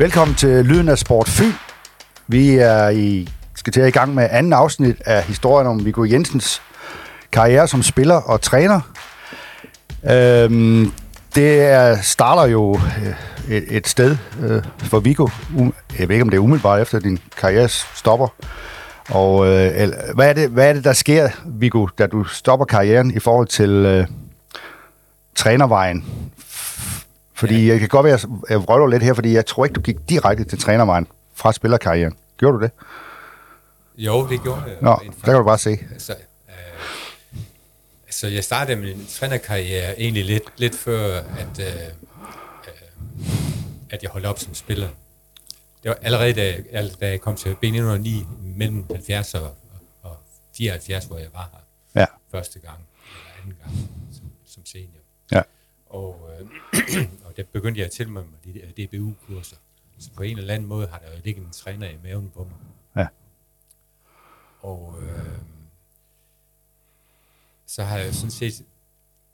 Velkommen til Lyden af Sport Fyn. Vi er i, skal til at i gang med anden afsnit af historien om Viggo Jensens karriere som spiller og træner. Øhm, det er, starter jo øh, et, et sted øh, for Viggo. Um, jeg ved ikke, om det er umiddelbart efter din karriere stopper. Og øh, hvad, er det, hvad er det, der sker, Viggo, da du stopper karrieren i forhold til øh, trænervejen? Fordi ja. jeg kan godt være, jeg, jeg vrøvler lidt her, fordi jeg tror ikke, du gik direkte til trænervejen fra spillerkarrieren. Gjorde du det? Jo, det gjorde jeg. Nå, der kan du bare se. Altså, øh, altså jeg startede min trænerkarriere egentlig lidt, lidt før, at, øh, øh, at jeg holdt op som spiller. Det var allerede, da, jeg, da jeg kom til B909 mellem 70 og, og 74, hvor jeg var her Ja. første gang, eller anden gang som, som senior. Ja. Og, øh, der begyndte jeg at tilmelde mig de der DBU-kurser. Så på en eller anden måde har der jo ligget en træner i maven på mig. Ja. Og øh, så har jeg sådan set,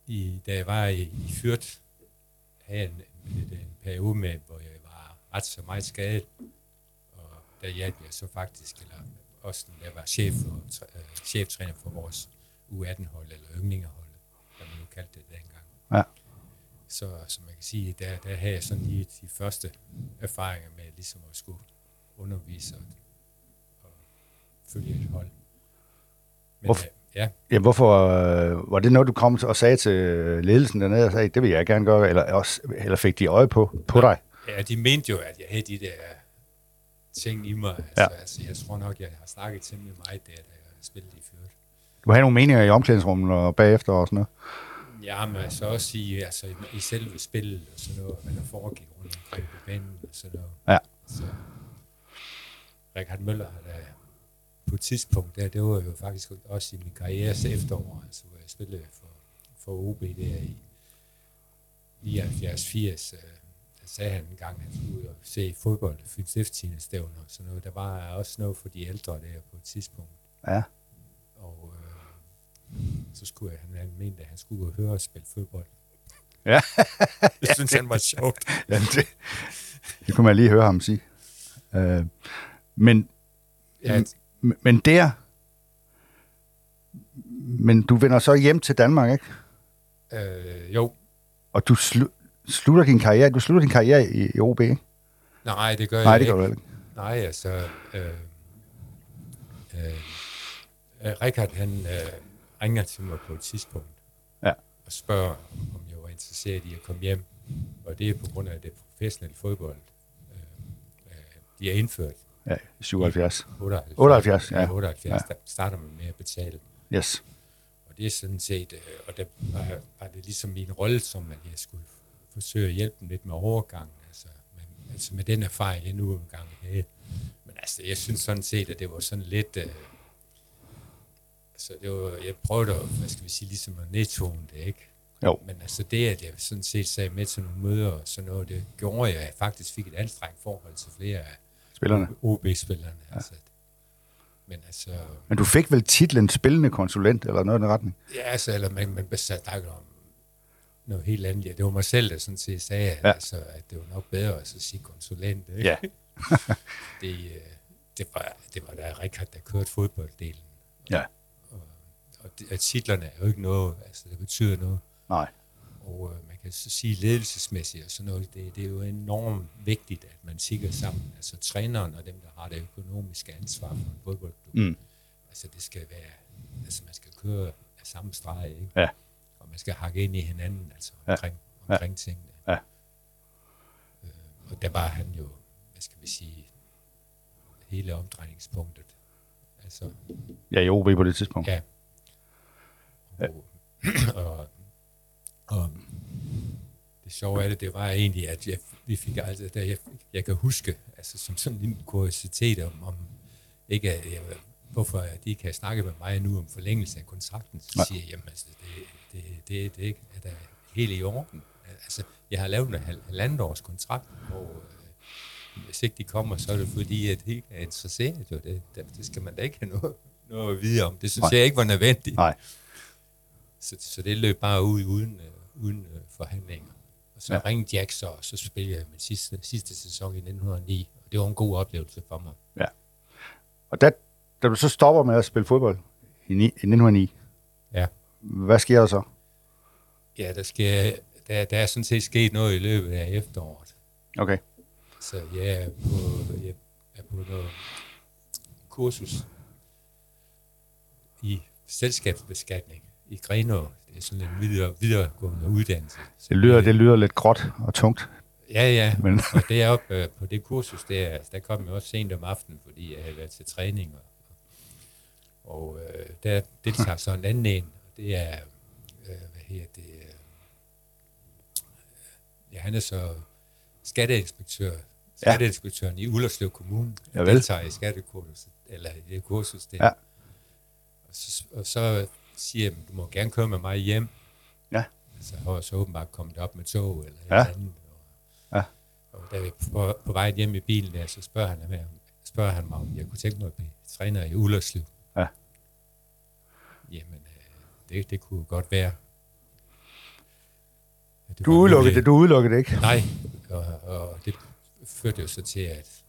i, da jeg var i, i Fyrt, havde en, en, en periode med, hvor jeg var ret så meget skadet. Og der hjalp jeg så faktisk, eller også når jeg var chef for, øh, cheftræner for vores U18-hold, eller ynglingerhold, hvad man nu kaldte det dengang. Ja. Så som man kan sige, der, der havde jeg sådan lige de første erfaringer med ligesom at skulle undervise og, og følge et hold. Men, Hvorfor- øh, ja, Ja, hvorfor, øh, var det noget, du kom og sagde til ledelsen dernede og sagde, det vil jeg gerne gøre, eller, også, eller fik de øje på, på dig? ja, de mente jo, at jeg havde de der ting i mig. Altså, Ja. altså, jeg tror nok, jeg har snakket temmelig meget der, da jeg spillede i Fyrt. Du havde nogle meninger i omklædningsrummet og bagefter og sådan noget. Ja, men altså også i, altså, i, selve spillet og sådan noget, hvad der foregik rundt omkring på banen og sådan noget. Ja. Så Richard Møller, der på et tidspunkt, der, det var jo faktisk også i min karrieres efterår, altså, hvor jeg spillede for, for OB der i 79-80, øh, der sagde han en gang, at han skulle ud og se fodbold, Fyns Stiftstidende stævner og sådan noget. Der var også noget for de ældre der på et tidspunkt. Ja. Og øh, så skulle jeg, han, han mente, at han skulle høre og spille fodbold. Ja. Det synes han var sjovt. ja det, det kunne man lige høre ham sige. Øh, men, Ja, m- men der, men du vender så hjem til Danmark, ikke? øh, jo, Og du slu, slutter din karriere, du slutter din karriere i, i OB, ikke? nej, det gør Nej, jeg det ikke. gør du ikke. Nej, altså, øh, øh, Richard, han øh, ringer til mig på et tidspunkt Ja. og spørger, om jeg var interesseret i at komme hjem. Og det er på grund af det professionelle fodbold, øh, de har indført. Ja, i 77. 78, 78, ja. 78 Ja. der starter man med at betale. Yes. Og det er sådan set, øh, og der var, var det ligesom min rolle, som at jeg skulle forsøge at hjælpe dem lidt med overgangen, altså med, altså med den erfaring, jeg nu engang havde. Men altså, jeg synes sådan set, at det var sådan lidt, øh, altså det var, jeg prøvede at, hvad skal vi sige, ligesom at nedtone det, ikke? Jo. Men altså det, at jeg sådan set sagde med til nogle møder og sådan noget, det gjorde, at jeg faktisk fik et anstrengt forhold til flere af Spillerne. OB-spillerne. Ja. Altså, men altså, Men du fik vel titlen spillende konsulent, eller noget i den retning? Ja, altså, eller man, man snakker om noget helt andet. Ja, det var mig selv, der sådan set sagde, at, Ja. ja. altså, at det var nok bedre at så sige konsulent. Ikke? Ja. det, øh, det, var, det var da Richard, der kørte fodbolddelen. Ja. At titlerne er jo ikke noget, altså det betyder noget. Nej. Og øh, man kan så sige ledelsesmæssigt og sådan noget, det, det er jo enormt vigtigt, at man sigger sammen. Altså træneren og dem, der har det økonomiske ansvar for en fodboldklub. Mm. Altså det skal være, altså man skal køre af samme streg, ikke? Ja. Og man skal hakke ind i hinanden, altså Ja. omkring, omkring ja. tingene. Ja. Øh, og der var han jo, hvad skal vi sige, hele omdrejningspunktet. Altså, Ja, i OB på det tidspunkt. ja. Og, og, og det sjove af det, det var egentlig, at jeg, vi fik altså, da jeg, jeg kan huske, altså som sådan en kuriositet om, om ikke at jeg, hvorfor de ikke kan snakke med mig nu om forlængelse af kontrakten, så Nej. siger jeg, jamen altså, det, det, det, det ikke, er da helt i orden. Altså, jeg har lavet en hal- halvandet års kontrakt, og øh, hvis ikke de kommer, så er det fordi, at de ikke er interesseret. Jo. Det, det, det skal man da ikke have noget, noget at vide om. Det synes. Nej. jeg ikke var nødvendigt. Nej. Så, så det løb bare ud uden, øh, uden øh, forhandlinger. Og Så ja. ringede Jack så, og så spillede jeg min sidste, sidste sæson i 1909, og det var en god oplevelse for mig. Ja. Og da, da du så stopper med at spille fodbold i, ni, i 1909, Ja. hvad sker der så? Ja, der, skal, der, der er sådan set sket noget i løbet af efteråret. Okay. Så jeg er på, jeg er på noget kursus i selskabsbeskatning i Grenaa. Det er sådan en videre, videregående uddannelse. Det lyder, det lyder lidt gråt og tungt. Ja, ja. Men- og deroppe øh, på det kursus, der, der kom jeg også sent om aftenen, fordi jeg havde været til træning. Og, og øh, der deltager så en anden en, og det er, øh, hvad hedder det, øh, ja, han er så skatteinspektør, skatteinspektøren i Ullerslev Kommune. Javel. deltager i skattekursus, eller i det kursus der. Ja. Og, så, og så siger jeg, du må gerne køre med mig hjem. Ja. Så jeg var så åbenbart kommet op med tog eller Ja. andet. Og, Ja. og da vi på, på vej hjem i bilen der, så spørger han, mig, spørger han mig, om jeg kunne tænke mig at blive træner i Ullerslev. Ja. Jamen, øh, det, det kunne godt være. Det Du muligt. det, du udelukker det ikke. Nej, og, og det førte jo så til, at,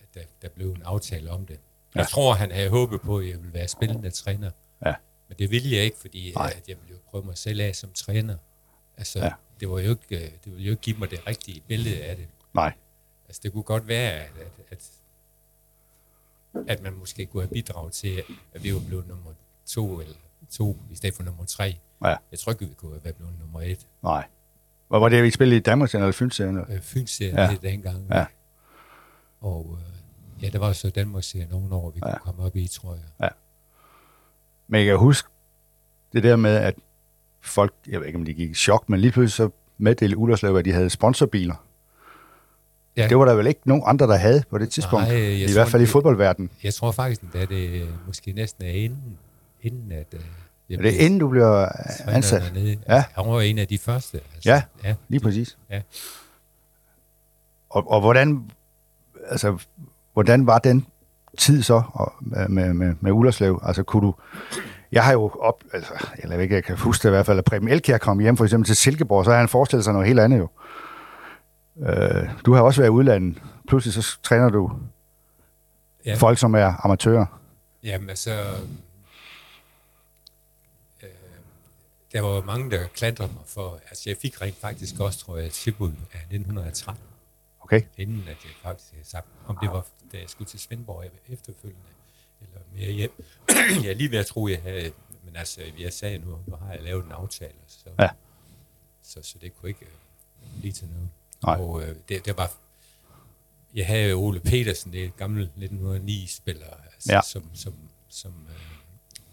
at der, der blev en aftale om det. Jeg Ja. tror, han havde håbet på, at jeg ville være spillende træner. Ja. Men det ville jeg ikke, fordi Nej. at jeg ville jo prøve mig selv af som træner. Altså, Ja. ja. det, var jo ikke, øh, det ville jo ikke give mig det rigtige billede af det. Nej. Altså, det kunne godt være, at, at, at, at man måske kunne have bidraget til, at vi var blevet nummer to, eller to i stedet for nummer tre. Ja. Jeg tror ikke, vi kunne have været blevet nummer et. Nej. Hvor var det, vi spillede i Danmark eller Fynsserien? øh, Fynsserien Ja. ja. det dengang. Ja. Og øh, ja, der var så Danmarksserien nogle år, vi Ja. ja. kunne komme op i, tror jeg. Men jeg kan huske det der med, at folk, jeg ved ikke, om de gik i chok, men lige pludselig så meddelte Ullerslev, at de havde sponsorbiler. Ja. Det var der vel ikke nogen andre, der havde på det tidspunkt. Nej, I tror, hvert fald i det- fodboldverdenen. Jeg tror faktisk, at det øh, måske næsten er inden, inden at øh, jeg Er det inden du bliver ansat? Dernede. Ja. Han var en af de første. Altså. Ja. ja. Lige præcis. Ja. Og, og hvordan, altså, hvordan var den tid så og, med, med, med Ullerslev? Altså, kunne du... Jeg har jo op... Altså, jeg ved ikke, jeg kan huske det i hvert fald, at Preben Elkjær kom hjem for eksempel til Silkeborg, så har han forestillet sig noget helt andet jo. Øh, du har også været i udlandet. Pludselig så træner du Ja. folk, som er amatører. Jamen altså, øh, der var mange, der klandrede mig for, altså jeg fik rent faktisk også, tror jeg, et tilbud af 1913, Okay? inden at jeg faktisk havde sagt, om det var, da jeg skulle til Svendborg efterfølgende, eller mere hjem. jeg er lige ved at tro, jeg havde, men altså, jeg sagde nu, nu har jeg lavet en aftale, så, Ja. så, så det kunne ikke øh, blive til noget. Nej. Og øh, det, det var, jeg havde Ole Petersen, det et gammel 1909-spiller, altså, Ja. som, som, som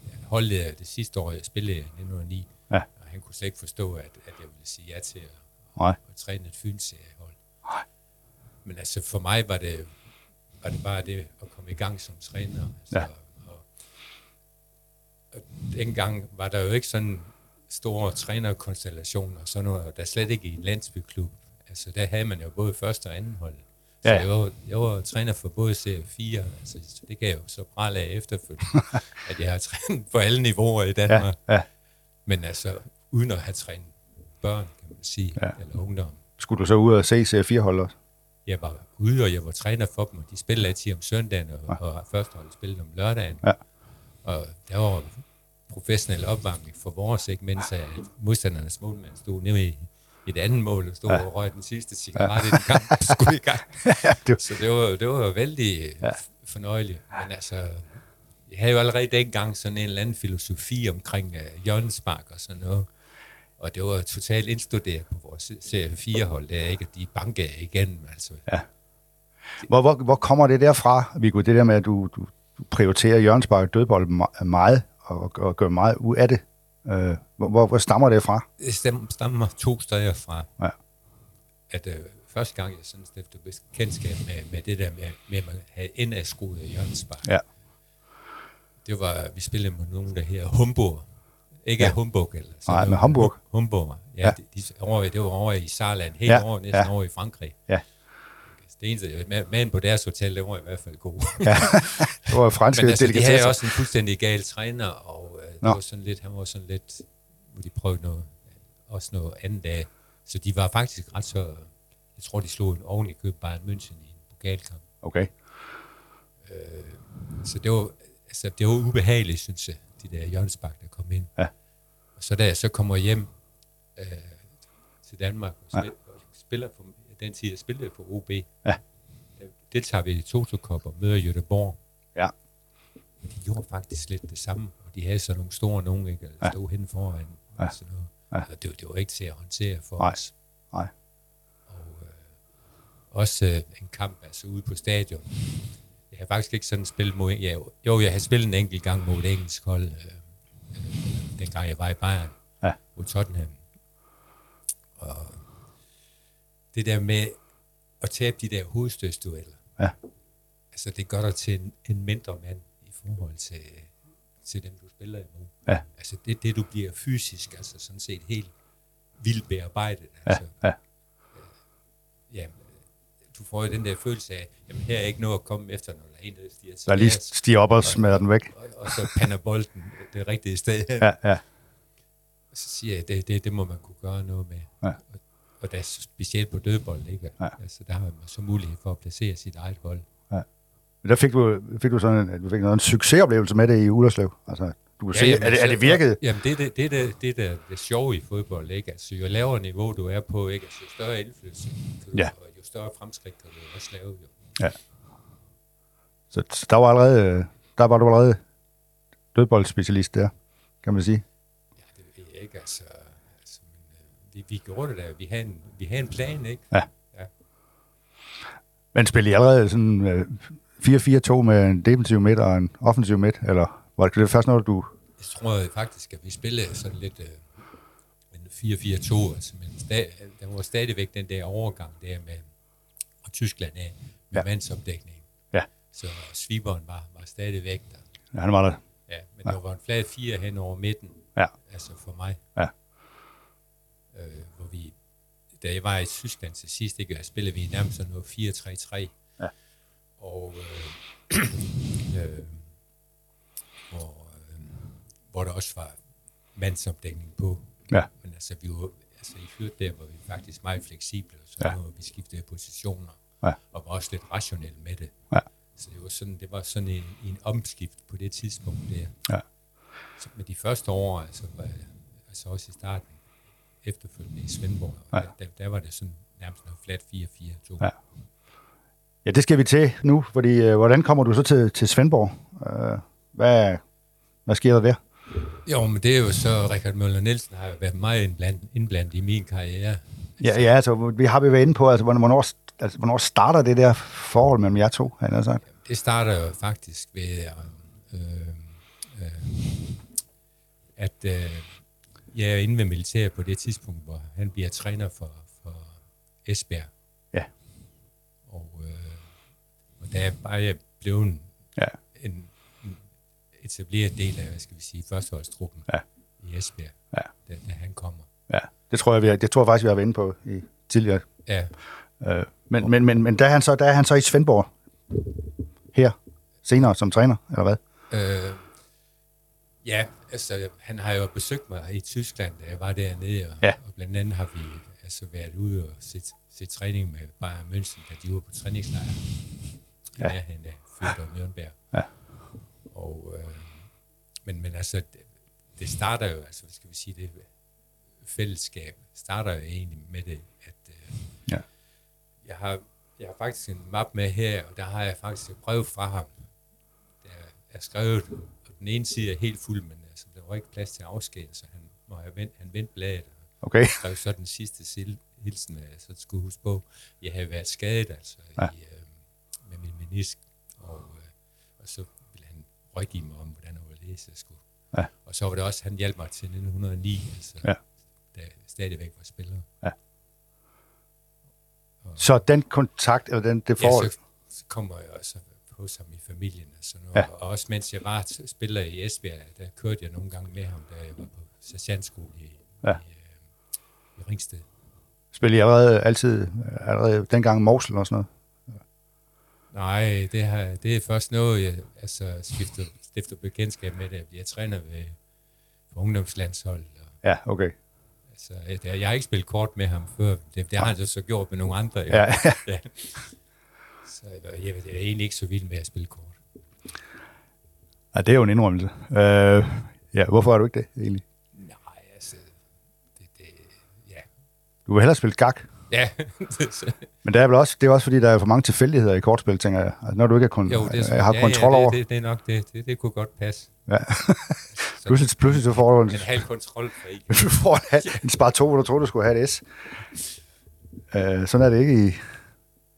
øh, holdleder det sidste år, jeg spillede i 1909. Ja. Og han kunne slet ikke forstå, at, at jeg ville sige ja til at, Nej. at træne et Fyns-seriehold. Men altså for mig var det, var det bare det at komme i gang som træner. Altså, Ja. og, og dengang var der jo ikke sådan store trænerkonstellationer, sådan noget, og der slet ikke i en landsbyklub. Altså der havde man jo både første og anden hold. Så Ja. jeg, var, jeg var træner for både serie 4, altså, så det gav jo så bræl af efterfølgende, at jeg har trænet på alle niveauer i Danmark. Ja, ja. Men altså, uden at have trænet børn, kan man sige, ja. eller ungdom. Skulle du så ud og se C4-hold også? Jeg var ude, og jeg var træner for dem, og de spillede altid om søndagen, og, ja. og første hold spillede om lørdagen. Ja. Og der var professionel opvarmning for vores, ikke, mens at modstandernes målmand stod nede i et andet mål, og stod ja. og røg den sidste cigaret ja. i den kamp, skulle i gang. Så det var, det var vældig Ja. ja. fornøjeligt. Men altså, jeg havde jo allerede dengang sådan en eller anden filosofi omkring uh, hjørnespark og sådan noget. Og det var totalt indstuderet på vores serie 4-hold, der ikke, at de bankede igennem. Altså. hvor, hvor, hvor kommer det derfra, Viggo? Det der med, at du, du, du prioriterer Jørgenspark og dødbold me- meget, og, og gør meget ud af det. Øh, hvor, hvor, hvor stammer det fra? Det stammer to steder fra, Ja. at uh, første gang jeg sådan stiftede bekendtskab med, med det der med, med at man havde indadskruet hjørnespark. Ja. Det var, vi spillede med nogen, der her Humburg. Ikke Ja. Humbug eller sådan Nej, men Hamburg. Humburg, ja. Ja. De, de, over, det var over i Saarland, helt Ja, over, næsten ja. over i Frankrig. Ja. Det eneste, ma- maden på deres hotel, det var i hvert fald god. Ja. Det var franske Men altså, de havde også en fuldstændig gal træner, og øh, det Nå. var sådan lidt, han var sådan lidt, hvor de prøvede noget, også noget andet af, Så de var faktisk ret så... Jeg tror, de slog en ordentlig køb Bayern München i en pokalkamp. Okay. Så det var, altså, det var ubehageligt, synes jeg, de der hjørnespark, der kom ind. Ja. Og så da jeg så kommer hjem øh, til Danmark og, spil, ja. og spiller på den tid, jeg spillede på OB, Ja. der deltager vi i Toto Cup og møder Göteborg. Ja. Og de gjorde faktisk lidt det samme, og de havde så nogle store nogen, ikke? Der Ja. stod hen foran. Ja. Og sådan noget. Ja. Og det, det var ikke til at håndtere for Nej. os. Nej. Og øh, også øh, en kamp, altså ude på stadion. Jeg har faktisk ikke sådan spillet mod... Ja, jo, jeg har spillet en enkelt gang mod et engelsk hold, øh, øh, dengang jeg var i Bayern, Ja. mod Tottenham. Og det der med at tabe de der hovedstødsdueller, Ja. altså det gør dig til en, en mindre mand i forhold til, til dem, du spiller imod. Ja. Altså det, det, du bliver fysisk, altså sådan set helt vildt bearbejdet. Ja. Altså, Ja. ja, du får jo den der følelse af, jamen her er ikke noget at komme efter, når der er en, der stiger Der lige stiger op og smadrer den væk. og, og så pander bolden det rigtige sted. Ja, ja. Og så siger jeg, det, det, det må man kunne gøre noget med. Ja. Og, og der er specielt på dødbold, ikke? Ja. Altså, der har man så mulighed for at placere sit eget hold. Men der fik du, fik du sådan en, du fik noget, en succesoplevelse med det i Ullerslev. Altså, du kunne ja, se, jamen, er det, er det virket? Jamen, det er det, det, det, det, det, det sjove i fodbold, ikke? Altså, jo lavere niveau du er på, ikke? Altså, jo større indflydelse kan du, Ja. Større fremskridt kan du også lave, jo. Ja. Så der var allerede, der var du allerede dødboldspecialist der, kan man sige. Ja, det ved jeg ikke, altså. altså men, øh, vi, vi gjorde det der. Vi havde en, vi havde en plan, ikke? Ja. Ja. Men spillede I allerede sådan øh, 4-4-2 med en defensiv midt og en offensiv midt, eller var det først noget, du... Jeg tror faktisk, at vi spillede sådan lidt øh, en 4-4-2, altså, men sta- der var stadigvæk den der overgang der med og Tyskland af, med Ja. mandsopdækning. Ja, Så Sviberen var, var stadigvæk der. ja han var der. Ja, men ja. der var en flad 4 hen over midten, Ja, altså for mig. ja, øh, hvor vi, da jeg var i Tyskland til sidst, ikke, spillede vi nærmest sådan noget 4-3-3. Ja. Og øh, øh, hvor, øh, hvor der også var mandsopdækning på. ja, Men altså, vi var, altså i fyrt der var vi faktisk meget fleksible, så Ja. vi skiftede positioner, ja, og var også lidt rationelle med det. ja, Så det var sådan, det var sådan en, en omskift på det tidspunkt der. ja. Så med de første år, altså, var, altså også i starten, efterfølgende i Svendborg, ja. der, der, var det sådan nærmest noget flat 4-4-2. Ja. Ja, det skal vi til nu, fordi øh, hvordan kommer du så til, til Svendborg? Øh, hvad, hvad sker der der? Jo, men det er jo så, Richard Møller Nielsen har været meget indblandet, indblandet i min karriere. Ja, ja, altså, vi har vi været inde på, altså, hvornår, altså, hvornår starter det der forhold mellem jer to, han har sagt? Det starter jo faktisk ved, øh, øh, at øh, jeg er inde ved militær på det tidspunkt, hvor han bliver træner for, for Esbjerg. Ja, Og, øh, og da jeg bare er blevet ja, en, en etableret del af, hvad skal vi sige, førsteholdstruppen Ja. i Esbjerg, ja, da, da han kommer. ja. Det tror jeg, vi har, det tror jeg faktisk, vi har været inde på i tidligere. Ja, Øh, men, men, men, men der, er han så, der er han så i Svendborg her senere som træner, eller hvad? øh, ja, altså han har jo besøgt mig i Tyskland, da jeg var dernede, og, Ja. og blandt andet har vi altså været ude og set, set træning med Bayern München, da de var på træningslejr i Ja. nærheden af Fürth og Nürnberg. Ja. Og, øh, men, men altså, det, det starter jo, altså hvad skal vi sige, det fællesskab starter jo egentlig med det, at øh, Ja. jeg, har, jeg har faktisk en map med her, og der har jeg faktisk et brev fra ham, der er skrevet, og den ene side er helt fuld, men altså, der var ikke plads til afsked, så han, må have vendt, han vendte bladet, og Okay. skrev så den sidste hilsen, jeg så skulle huske på, jeg havde været skadet altså Ja. i, øh, med min menisk, og, øh, og så rådgive mig om, hvordan jeg ville læse, jeg skulle. Ja. Og så var det også, han hjalp mig til 1909, altså, Ja. da jeg stadigvæk var spiller. Så den kontakt, eller den, det forhold, Ja, så, kommer jeg også hos ham i familien og sådan noget. Ja. Ja. Og også mens jeg var spiller i Esbjerg, der kørte jeg nogle gange med ham, da jeg var på sergeantskole i, Ja. ja. i, øh, i Ringsted. spillede I allerede altid, allerede dengang Morsel og sådan noget? Nej, det, har, det er først noget, jeg altså, skifter, stifter bekendtskab med, at jeg træner ved for ungdomslandshold. Og, Ja, okay. Altså, jeg, jeg har ikke spillet kort med ham før. Det, det har han så gjort med nogle andre. Ja. ja. Så jeg, jeg, jeg er egentlig ikke så vild med at spille kort. ja, det er jo en indrømmelse. Øh, ja, hvorfor er du ikke det, egentlig? Nej, altså... Det, det, ja. Du vil hellere spille gak. Ja. Men det er vel også, det er også fordi, der er for mange tilfældigheder i kortspil, tænker jeg. Altså, når du ikke er kun, jo, det er, har ja, kontrol ja, over. Det, det, det er nok det. Det, det kunne godt passe. Ja. pludselig, pludselig så får du en, En halv kontrol for ikke. du får en, halv- en spar 2, hvor du troede, du skulle have et S. Øh, sådan er det ikke i,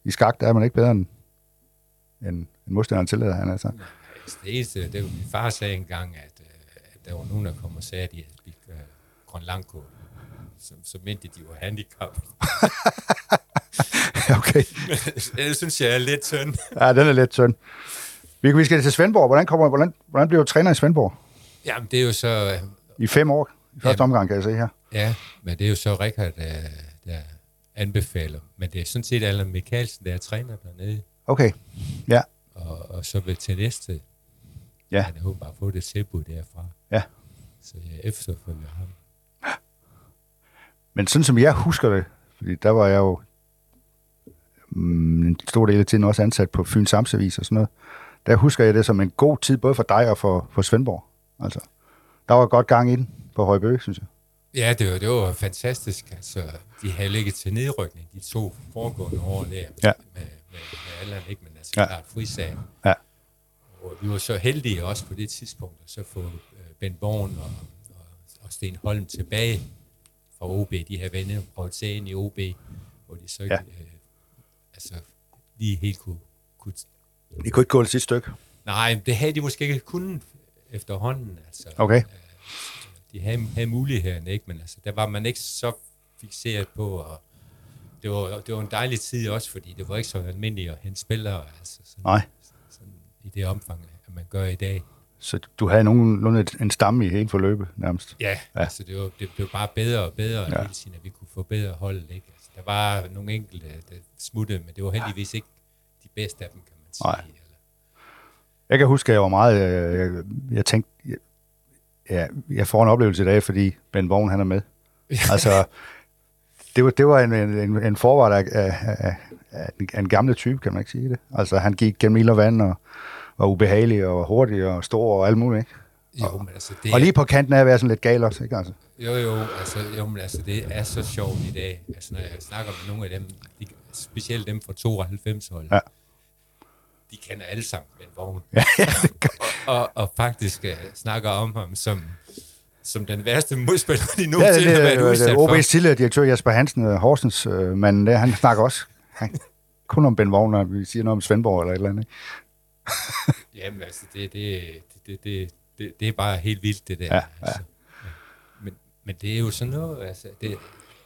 i skak. Der er man ikke bedre end, end, end modstanderen til det, han er. Altså, det eneste, det var min far sagde engang, at, øh, at der var nogen, der kom og sagde, at de havde spillet uh, Grønlandko. Så, så mente de, de var handicap. okay. det synes jeg er lidt synd. Ja, den er lidt tynd. Vi, vi skal til Svendborg. Hvordan, kommer, hvordan, hvordan bliver du træner i Svendborg? Jamen, det er jo så... I fem år. I første Jamen. omgang, kan jeg se her. Ja, men det er jo så Rikard, der, der anbefaler. Men det er sådan set Allan Mikkelsen, der er træner dernede. Okay. Ja. Og, og så vil til næste, Ja. han har bare fået et tilbud derfra. Ja. Så jeg efterfølger ham. Men sådan som jeg husker det, fordi der var jeg jo mm, en stor del af tiden også ansat på Fyns Amtsavis og sådan noget, der husker jeg det som en god tid, både for dig og for, for Svendborg. Altså, der var godt gang i den på Højbø, synes jeg. Ja, det var, det var fantastisk. Altså, de havde ligget til nedrykning de to foregående år der Ja. med, med, med Allan, ikke? Men altså, Ja. klart frisag. Ja. Og vi var så heldige også på det tidspunkt at så få øh, Ben Born og, og, og Sten Holm tilbage fra OB. De havde venner prøvet sig ind i OB, hvor de så Ja. ja. øh, altså, lige helt kunne, kunne... I kunne ikke gå det sidste stykke. Nej, det havde de måske ikke kunnet efterhånden. Altså, Okay. øh, de havde, havde muligheden, ikke? men altså, der var man ikke så fixeret på, og det var, det var en dejlig tid også, fordi det var ikke så almindeligt at hente spillere, altså sådan, Nej. sådan, i det omfang, at man gør i dag. Så du havde nogenlunde en stamme i hele forløbet, nærmest. Ja, Ja. altså det, var, det blev bare bedre og bedre Ja. hele tiden, at vi kunne få bedre hold. Ikke? Altså, der var nogle enkelte, der smuttede, men det var heldigvis ikke de bedste af dem, kan man sige. Nej. Eller, Jeg kan huske, at jeg var meget... øh, Jeg, jeg tænkte, jeg, ja, jeg får en oplevelse i dag, fordi Ben Vogn, han er med. Altså, det var, det var en, en, en forvar af, af, af, af, af en gamle type, kan man ikke sige det. Altså, han gik gennem ild og vand, og var ubehagelig, og hurtig, og stor, og alt muligt, ikke? jo, men altså det, Og lige på kanten af at være sådan lidt gal også, ikke? Altså, Jo, jo, altså, jo, men altså, det er så sjovt i dag. Altså, når jeg snakker med nogle af dem, de, specielt dem fra 92 hold, Ja. de kender alle sammen Ben Vogn. ja, ja, det og, og, og faktisk uh, snakker om ham som, som den værste modspiller, de ja, det, det, har været det, udsat det, for. OB's tidligere direktør Jesper Hansen, øh, Horsens øh, manden der, han snakker også han, kun om Ben når vi siger noget om Svendborg eller et eller andet. Ikke? Jamen, altså, det, det, det, det, det, det, er bare helt vildt, det der. Ja, ja. Altså. Men, men det er jo sådan noget, altså, det,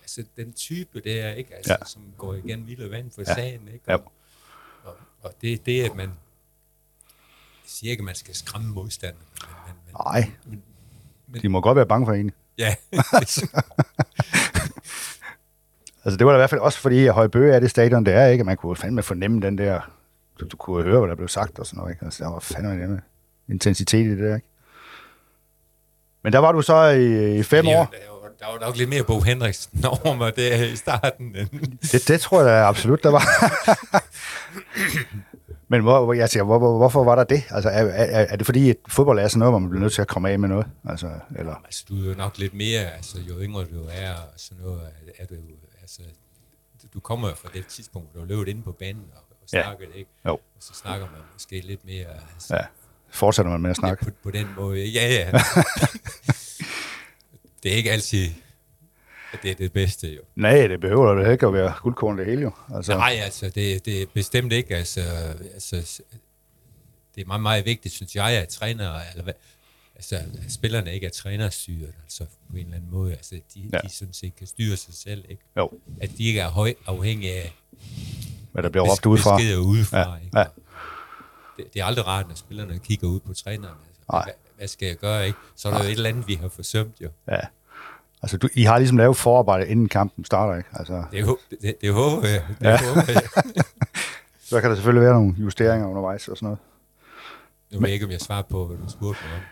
altså den type der, ikke? Altså, Ja. som går igen vild og vand for Ja. sagen, ikke? Ja. Og, og, og det, det er, at man jeg siger ikke, at man skal skræmme modstanderne, men, men, men, Nej, men de må godt være bange for en. ja, Altså, det var da i hvert fald også fordi, at Højbø er det stadion, det er, ikke? Man kunne fandme fornemme den der... Du, du kunne høre, hvad der blev sagt og sådan noget, ikke? Altså, der var fandme den intensitet i det der, ikke? Men der var du så i, i fem der, år. var, der var nok lidt mere Bo Henriksen over mig der i starten. Det, det tror jeg da absolut, der var. Men hvor, hvor, jeg siger, hvor, hvor, hvorfor var der det? Altså, er, er, er det fordi, at fodbold er sådan noget, hvor man bliver nødt til at komme af med noget? Altså, eller? altså, du er jo nok lidt mere, altså, jo yngre du er, og sådan noget, er, er du, altså, du kommer jo fra det tidspunkt, hvor du har løbet inde på banen og, og Ja. snakket, ikke? Jo. Og så snakker man måske lidt mere altså, Ja, fortsætter man med at snakke. på, på den måde. Ja, ja. det er ikke altid, at det er det bedste, jo. Nej, det behøver da ikke at være guldkorn det hele jo. Altså, Så. Nej, altså, det, det er bestemt ikke. Altså, altså, det er meget, meget vigtigt, synes jeg, at trænere, eller hvad, altså, at spillerne ikke er trænerstyret, altså på en eller anden måde. Altså, de, Ja. ja. de sådan set kan styre sig selv, ikke? Jo, At de ikke er høj afhængige af hvad der bliver råbt udefra. beskeder udefra. Ja, Ikke? ja. Det, det, er aldrig rart, når spillerne kigger ud på træneren. Altså, Nej. hvad, hvad, skal jeg gøre, ikke? Så er der jo et eller andet, vi har forsømt, jo. Ja. Altså, du, I har ligesom lavet forarbejde, inden kampen starter, ikke? Altså, Det, det, det håber jeg. Det Ja. håber jeg. så kan der selvfølgelig være nogle justeringer undervejs og sådan noget. Nu ved jeg ikke, om jeg svarer på, hvad du spurgte mig om.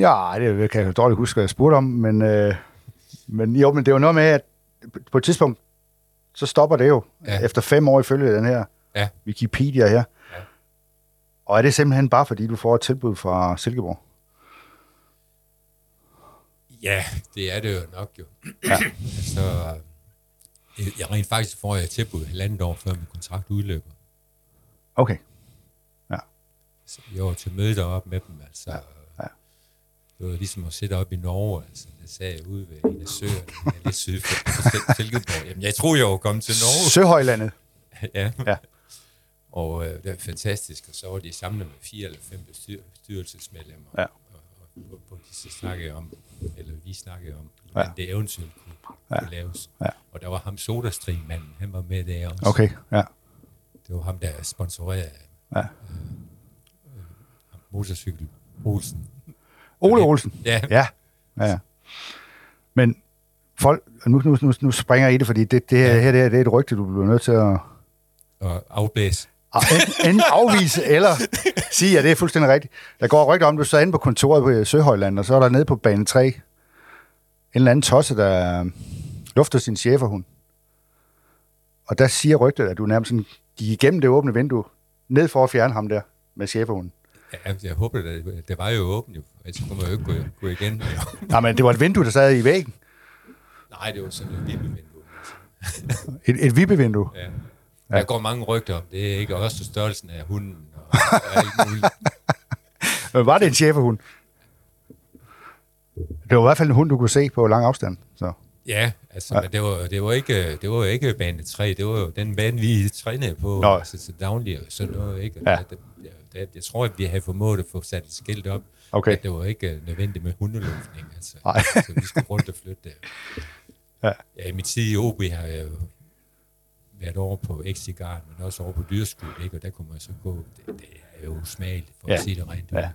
Ja, det kan jeg dårligt huske, hvad jeg spurgte om, men øh, Men jo, men det jo noget med, at på et tidspunkt, så stopper det jo. Ja. Ja. Efter fem år ifølge den her Ja. Wikipedia her. Ja. Og er det simpelthen bare, fordi du får et tilbud fra Silkeborg? Ja, det er det jo nok jo. Ja. altså, jeg- jeg rent faktisk får jeg tilbud halvandet år, før min kontrakt udløber. Okay. Så jeg var til møde deroppe med dem, altså. ja. Det var ligesom at sidde op i Norge, altså. Det sagde jeg ude ved en af søerne, er lidt syd for for Sil- Silkeborg. Jamen, jeg tror, jeg var kommet til Norge. Søhøjlandet. ja. Ja. Og øh, det var fantastisk, og så var de samlet med fire eller fem bestyr- bestyrelsesmedlemmer. Ja. Og, og, og, hvor de så snakkede om, eller vi snakkede om, Ja. ja. det eventuelt kunne, Ja. kunne laves. Ja. Og der var ham sodastream-manden, han var med der også. Okay, ja. Det var ham, der sponsorerede ja. ham, motorcykel Olsen. Ole Olsen. Ja, Ja, ja. Men folk, nu, nu, nu, nu springer jeg i det, fordi det, det her, Ja. her det, er, det er et rygte, du bliver nødt til at og afblæse. Enten, afvise eller sige, at det er fuldstændig rigtigt. Der går rygter om, at du sad inde på kontoret på Søhøjland, og så er der nede på bane 3 en eller anden tosse, der lufter sin cheferhund. Og der siger rygtet, at du nærmest sådan gik igennem det åbne vindue, ned for at fjerne ham der med cheferhunden. Ja, jeg håber, det, det var jo åbent jo, ellers kunne man jo ikke gå, gå igen. Nej, men det var et vindue, der sad i væggen. Nej, det var sådan et vippevindue. Altså. Et, et vippevindue. Ja. Der går mange rygter om, det er ikke også størrelsen af hunden og, og alt muligt. Men var det en cheferhund? Det var i hvert fald en hund, du kunne se på lang afstand. Så. Ja, altså, Ja. ja. men det var, det var ikke, det var jo ikke bane 3, det var jo den bane, vi trænede på, Nå. altså til daglig, så det var ikke, Ja. ja. det, det, det, jeg tror, at vi havde formået at få sat et skilt op, Okay. at det var ikke øh, nødvendigt med hundeluftning, altså, Nej. så vi skulle rundt og flytte det. Ja. ja, i min tid i OB har jeg jo været over på Exigarden, men også over på dyrskue, ikke? og der kunne man så gå, det, det er jo smageligt, for Ja. at sige det rent. Ja.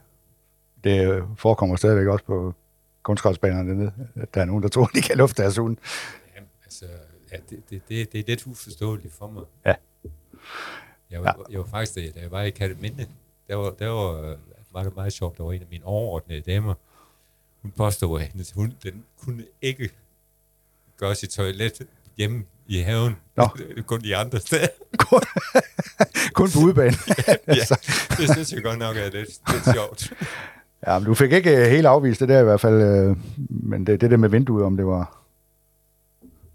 Det øh, forekommer stadigvæk også på kunstgræsbanerne dernede, at der er nogen, der tror, de kan lufte deres hund. Jamen, altså, ja, det, det, det, det er lidt uforståeligt for mig. Ja. Jeg var, ja. jeg var faktisk, da jeg var i Kataminde, der var, der var, øh, det meget sjovt, der var en af mine overordnede damer, hun påstod, at hendes hund, den kunne ikke gøre sit toilet hjemme i haven, Nå. kun de andre steder. Kun på udebane. ja, det synes jeg godt nok er lidt, lidt sjovt. ja, men du fik ikke øh, helt afvist det der i hvert fald, øh, men det, det der med vinduet, om det var,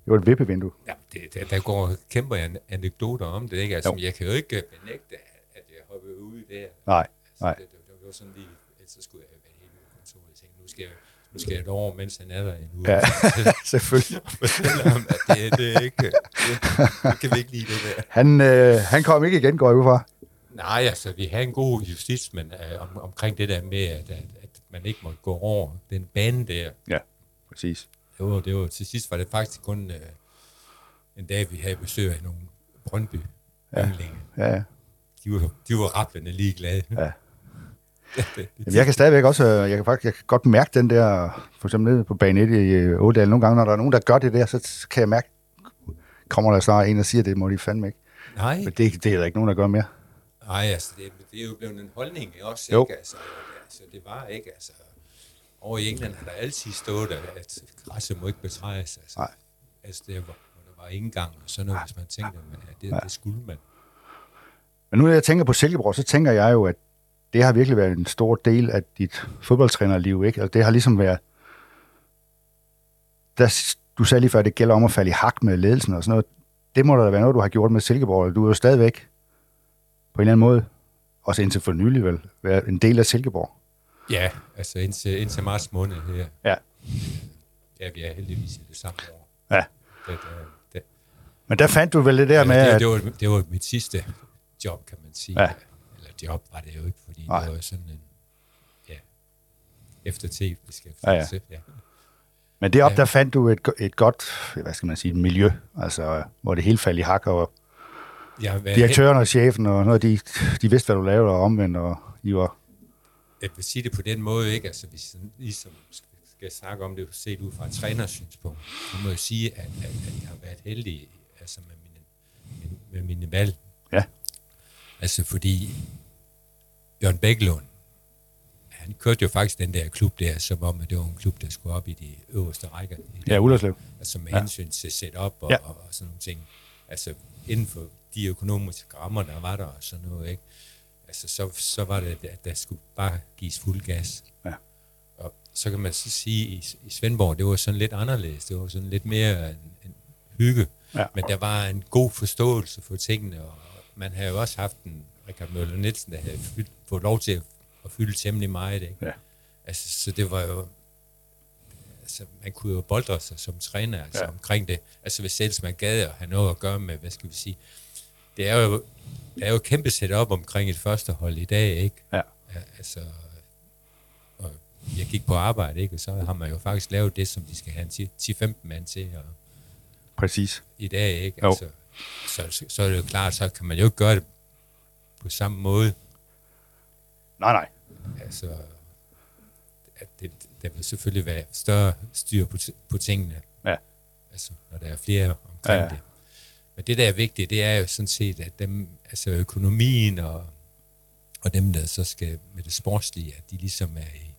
det var et vippevindue. Ja, det, der, der går kæmpe an- anekdoter om det, ikke? Altså, Jo. jeg kan jo ikke benægte, ud der. Nej, Altså, nej. Det, det, det, var sådan lige, ellers så skulle jeg være helt ude på kontoret. Jeg tænkte, nu skal jeg, nu skal jeg derover, mens han er der en uge. Ja, selvfølgelig. Ham, at det, det er ikke, det, det kan vi ikke lide det der. Han, øh, han kom ikke igen, går jeg ud fra. Nej, altså, vi har en god justits, men øh, om, omkring det der med, at, at, at man ikke måtte gå over den bane der. Ja, præcis. Det var, det var, til sidst var det faktisk kun øh, en dag, vi havde besøg af nogle Brøndby ja. Ja, ja. De var, de var rappelende ligeglade. Ja. det, det, Jamen, jeg kan stadigvæk også, øh, jeg kan faktisk jeg kan godt mærke den der, for eksempel nede på bane 1 i Ådal, nogle gange, når der er nogen, der gør det der, så kan jeg mærke, kommer der snart en og siger, det må de fandme ikke. Nej, Men det, det er der ikke nogen, der gør mere. nej altså, det, det er jo blevet en holdning også, Jo. ikke? Altså, altså, det var ikke, altså, over i England har der altid stået, at, at græsset må ikke betrædes. Altså, Nej. Altså, det var, der var indgang og sådan noget, hvis man tænkte, at det, det skulle man. Men nu når jeg tænker på Silkeborg, så tænker jeg jo, at det har virkelig været en stor del af dit fodboldtrænerliv, ikke? Altså, det har ligesom været... Der, du sagde lige før, at det gælder om at falde i hak med ledelsen og sådan noget. Det må da være noget, du har gjort med Silkeborg. Du er jo stadigvæk på en eller anden måde, også indtil for nylig vel, været en del af Silkeborg. Ja, altså indtil, indtil marts måned her. Ja. Ja, vi er heldigvis i det samme år. Ja. Det, det, det, Men der fandt du vel det der med, det, at... det, var, det var mit sidste job, kan man sige. Ja. Eller job var det jo ikke, fordi Nej. det var sådan en ja, efter tv Ja, beskæftigelse. Ja, ja. Men deroppe, Ja. der fandt du et, et godt, hvad skal man sige, miljø, altså, hvor det hele faldt i hak, og Jeg, været direktøren og chefen og noget, de, de vidste, hvad du lavede, og omvendt, og I var... jeg vil sige det på den måde, ikke? Altså, hvis jeg ligesom skal, skal snakke om det set ud fra et trænersynspunkt, så må jeg sige, at, at, at jeg har været heldig altså med, mine, med, med mine valg. Ja. Altså, fordi Jørgen Bækkelund, han kørte jo faktisk den der klub der, som om, at det var en klub, der skulle op i de øverste rækker. Ja, Ullerslev. Altså med ja. hensyn til setup og, ja. og, og sådan nogle ting. Altså inden for de økonomiske rammer, der var der og sådan noget, ikke? Altså så, så var det, at der skulle bare gives fuld gas. Ja. Og så kan man så sige, i, i Svendborg, det var sådan lidt anderledes. Det var sådan lidt mere en, en hygge. Ja. Men der var en god forståelse for tingene, og man havde jo også haft en Richard Møller Nielsen, der havde fyldt, fået lov til at, fylde temmelig meget. Ikke? Ja. Altså, så det var jo... Altså, man kunne jo boldre sig som træner altså, Ja. omkring det. Altså, hvis selv man gad at have noget at gøre med, hvad skal vi sige... Det er jo, der er jo et kæmpe setup omkring et første hold i dag, ikke? Ja. Ja, altså, og jeg gik på arbejde, ikke? Og så har man jo faktisk lavet det, som de skal have en 10-15 mand til og, Præcis. i dag, ikke? Jo. Så, så, så er det jo klart, så kan man jo ikke gøre det på samme måde. Nej, nej. Altså, at det, der vil selvfølgelig være større styr på, på tingene, Ja. altså, når der er flere omkring Ja, ja, ja. ja. det. Men det, der er vigtigt, det er jo sådan set, at dem, altså økonomien og, og dem, der så skal med det sportslige, at de ligesom er i,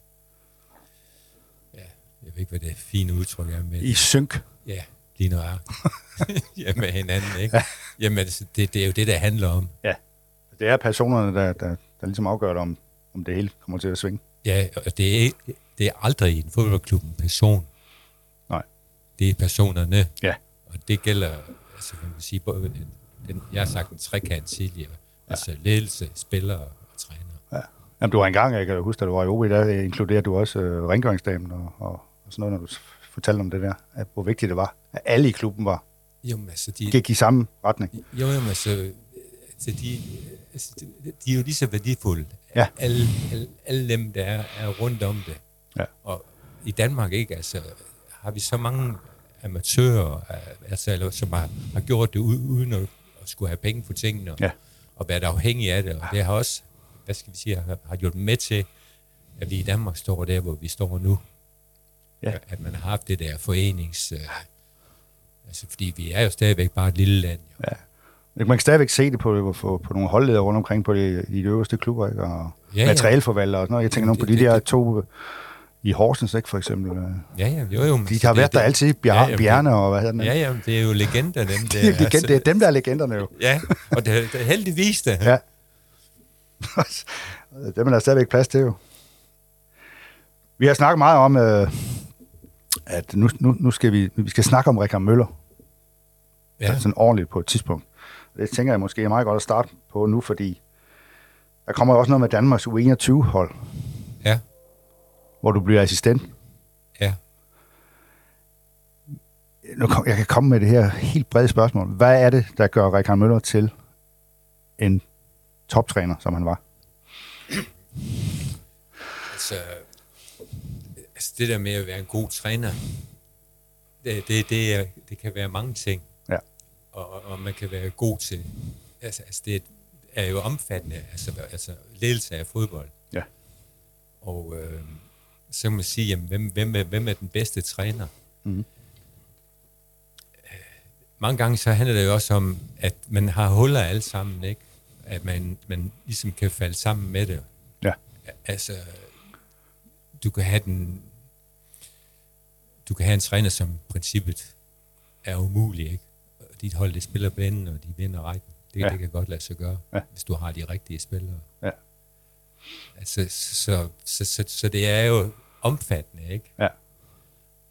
ja, jeg ved ikke, hvad det fine udtryk er med I synk. Ja, lige nøjagtigt. ja, med hinanden, ikke? Ja. Jamen, altså, det, det er jo det, der handler om. Det er personerne, der, der, der ligesom afgør det, om, om det hele kommer til at svinge. Ja, og det er, det er aldrig i en fodboldklub en person. Nej. Det er personerne. Ja. Og det gælder, altså man kan sige, både den, jeg har sagt en trekant tidligere, ja. altså ledelse, spillere og træner. Jamen, du var engang, jeg kan huske, da du var i OB, der inkluderer du også øh, rengøringsdamen og, og, og sådan noget, når du fortalte om det der, at hvor vigtigt det var, at alle i klubben var, Jo, men altså, de, gik i samme retning. jo, jo, men altså, altså de, altså, de, de er jo lige så værdifulde. Ja. Alle, alle, alle dem, der er, er rundt om det. Ja. Og i Danmark, ikke, altså, har vi så mange amatører, altså, eller, som har, har gjort det uden at, at skulle have penge for tingene, og, Ja. og været afhængige af det, og det har også, hvad skal vi sige, har, har gjort med til, at vi i Danmark står der, hvor vi står nu. Ja. At man har haft det der forenings... Øh, altså, fordi vi er jo stadigvæk bare et lille land, jo. Ja. Man kan stadigvæk se det på, på, på nogle holdledere rundt omkring på de, i de øverste klubber, ikke? og Ja, ja. materialforvaltere og sådan noget. Jeg tænker nogle på de Det- det- der to øh, i Horsens, ikke, for eksempel. øh. Ja, ja, jo, jo. De altså, har det- været der det- altid, Bjar, Ja, ja, Bjarne og hvad hedder den? Ja, ja, det er jo legender, dem der. det, er legend, det er dem, der er legenderne jo. Ja, og det, det er heldigvis det. Ja. dem er der stadigvæk plads til jo. Vi har snakket meget om, øh, at nu, nu, nu skal vi, vi skal snakke om Rikard Møller. Ja. sådan ordentligt på et tidspunkt. Det tænker jeg måske er meget godt at starte på nu, fordi der kommer jo også noget med Danmarks U21-hold, Ja, hvor du bliver assistent. ja. Nu kom, jeg kan komme med det her helt brede spørgsmål. Hvad er det, der gør Rikard Møller til en toptræner, som han var? Altså, altså, det der med at være en god træner, det, det, det, er, det kan være mange ting. Ja. Og, og- man kan være god til... Altså, altså det er jo omfattende, altså, altså ledelse af fodbold. Ja. Og øh, så kan man sige, jamen, hvem, hvem, er, hvem er den bedste træner? Øh, Mange gange så handler det jo også om, at man har huller alle sammen, ikke? At man, man ligesom kan falde sammen med det. Ja. Altså, du kan have den... Du kan have en træner, som princippet er umulig, ikke? Og dit hold, det spiller banen, og de vinder rækken. Det, Ja. det kan godt lade sig gøre, Ja. hvis du har de rigtige spillere. Ja. Altså, så, så, så, så det er jo omfattende, ikke? Ja.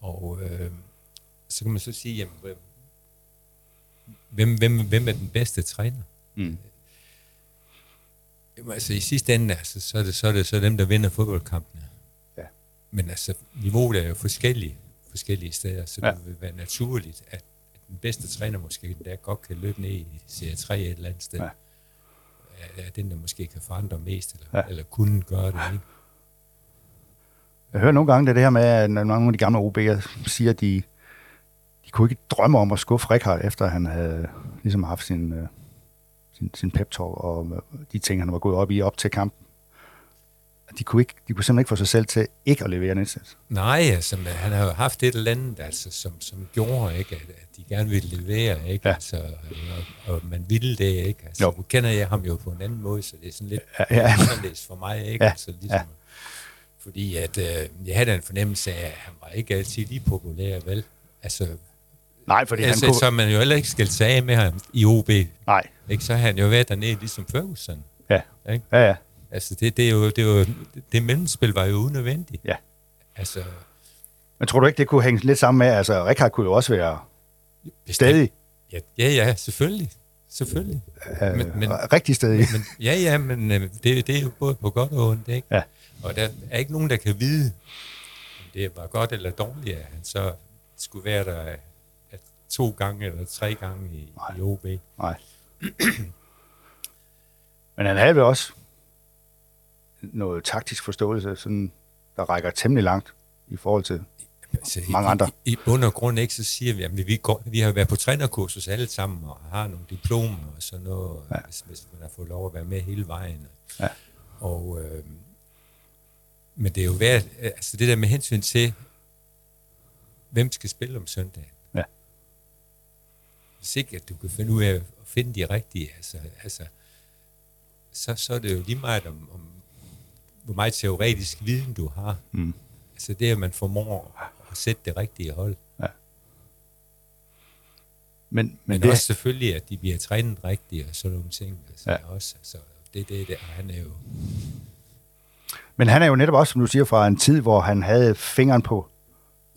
Og øh, så kan man så sige, jamen, hvem, hvem, hvem er den bedste træner? Mm. Jamen, altså i sidste ende, altså, så, er det, så er det så dem, der vinder fodboldkampene. Ja. Men altså, niveauet er jo forskellige, forskellige steder, så Ja. det vil være naturligt, at, at den bedste træner måske der godt kan løbe ned i serie 3 et eller andet sted. Ja. Er, den, der måske kan forandre mest, eller, Ja. eller kunne gøre det, ikke? Jeg hører nogle gange det, det her med, at nogle af de gamle OB'er siger, at de, de kunne ikke drømme om at skuffe Rikard, efter han havde ligesom haft sin, øh, sin, sin pep og øh, de ting, han var gået op i op til kampen. De kunne, ikke, de kunne simpelthen ikke få sig selv til ikke at levere en indsats. Nej, altså, han har jo haft et eller andet, altså, som, som gjorde, ikke, at, at de gerne ville levere, ikke? Ja. Altså, og, og, man ville det, ikke? Altså, Jo. nu kender jeg ham jo på en anden måde, så det er sådan lidt Ja, ja. anderledes for mig, ikke? Ja, Altså, ligesom, ja. Fordi at, øh, jeg havde en fornemmelse af, at han var ikke altid lige populær, vel? Altså, Nej, fordi altså han kunne... så man jo heller ikke skal tage med ham i OB. Nej, Ikke? Så har han jo været dernede ligesom Ferguson. ja. Ikke? Ja, ja. Altså, det, det, er jo, det, er jo, det mellemspil var jo unødvendigt. Ja. Altså, Men tror du ikke, det kunne hænge lidt sammen med, altså Rikard kunne jo også være stadig, Ja, ja, ja selvfølgelig. Selvfølgelig. øh, Men- men- rigtig stadig. Men, ja, ja, men øh, det, det er jo både på godt og ondt, ikke? Ja. Og der er ikke nogen, der kan vide, om det var godt eller dårligt, at han så skulle være der at to gange eller tre gange i, i OB. Nej. Men han havde vel også noget taktisk forståelse, sådan, der rækker temmelig langt i forhold til... Altså, Mange andre. I, I bund og grund ikke, så siger vi, at vi, går, vi har været på trænerkursus alle sammen, og har nogle diplomer og sådan noget, ja. hvis, hvis man har fået lov at være med hele vejen. Ja. Og, øh, men det er jo værd, altså det der med hensyn til, hvem skal spille om søndagen. Ja. Hvis ikke, at du kan finde ud af at finde de rigtige, altså, altså så, så er det jo lige meget om, om hvor meget teoretisk viden du har. Mm. Altså det, at man formår at sætte det rigtige hold. Men, men, Men det, også selvfølgelig, at de bliver trænet rigtigt og sådan nogle ting. Altså, Ja. ja. også, altså, det, det, det, han er jo... men han er jo netop også, som du siger, fra en tid, hvor han havde fingeren på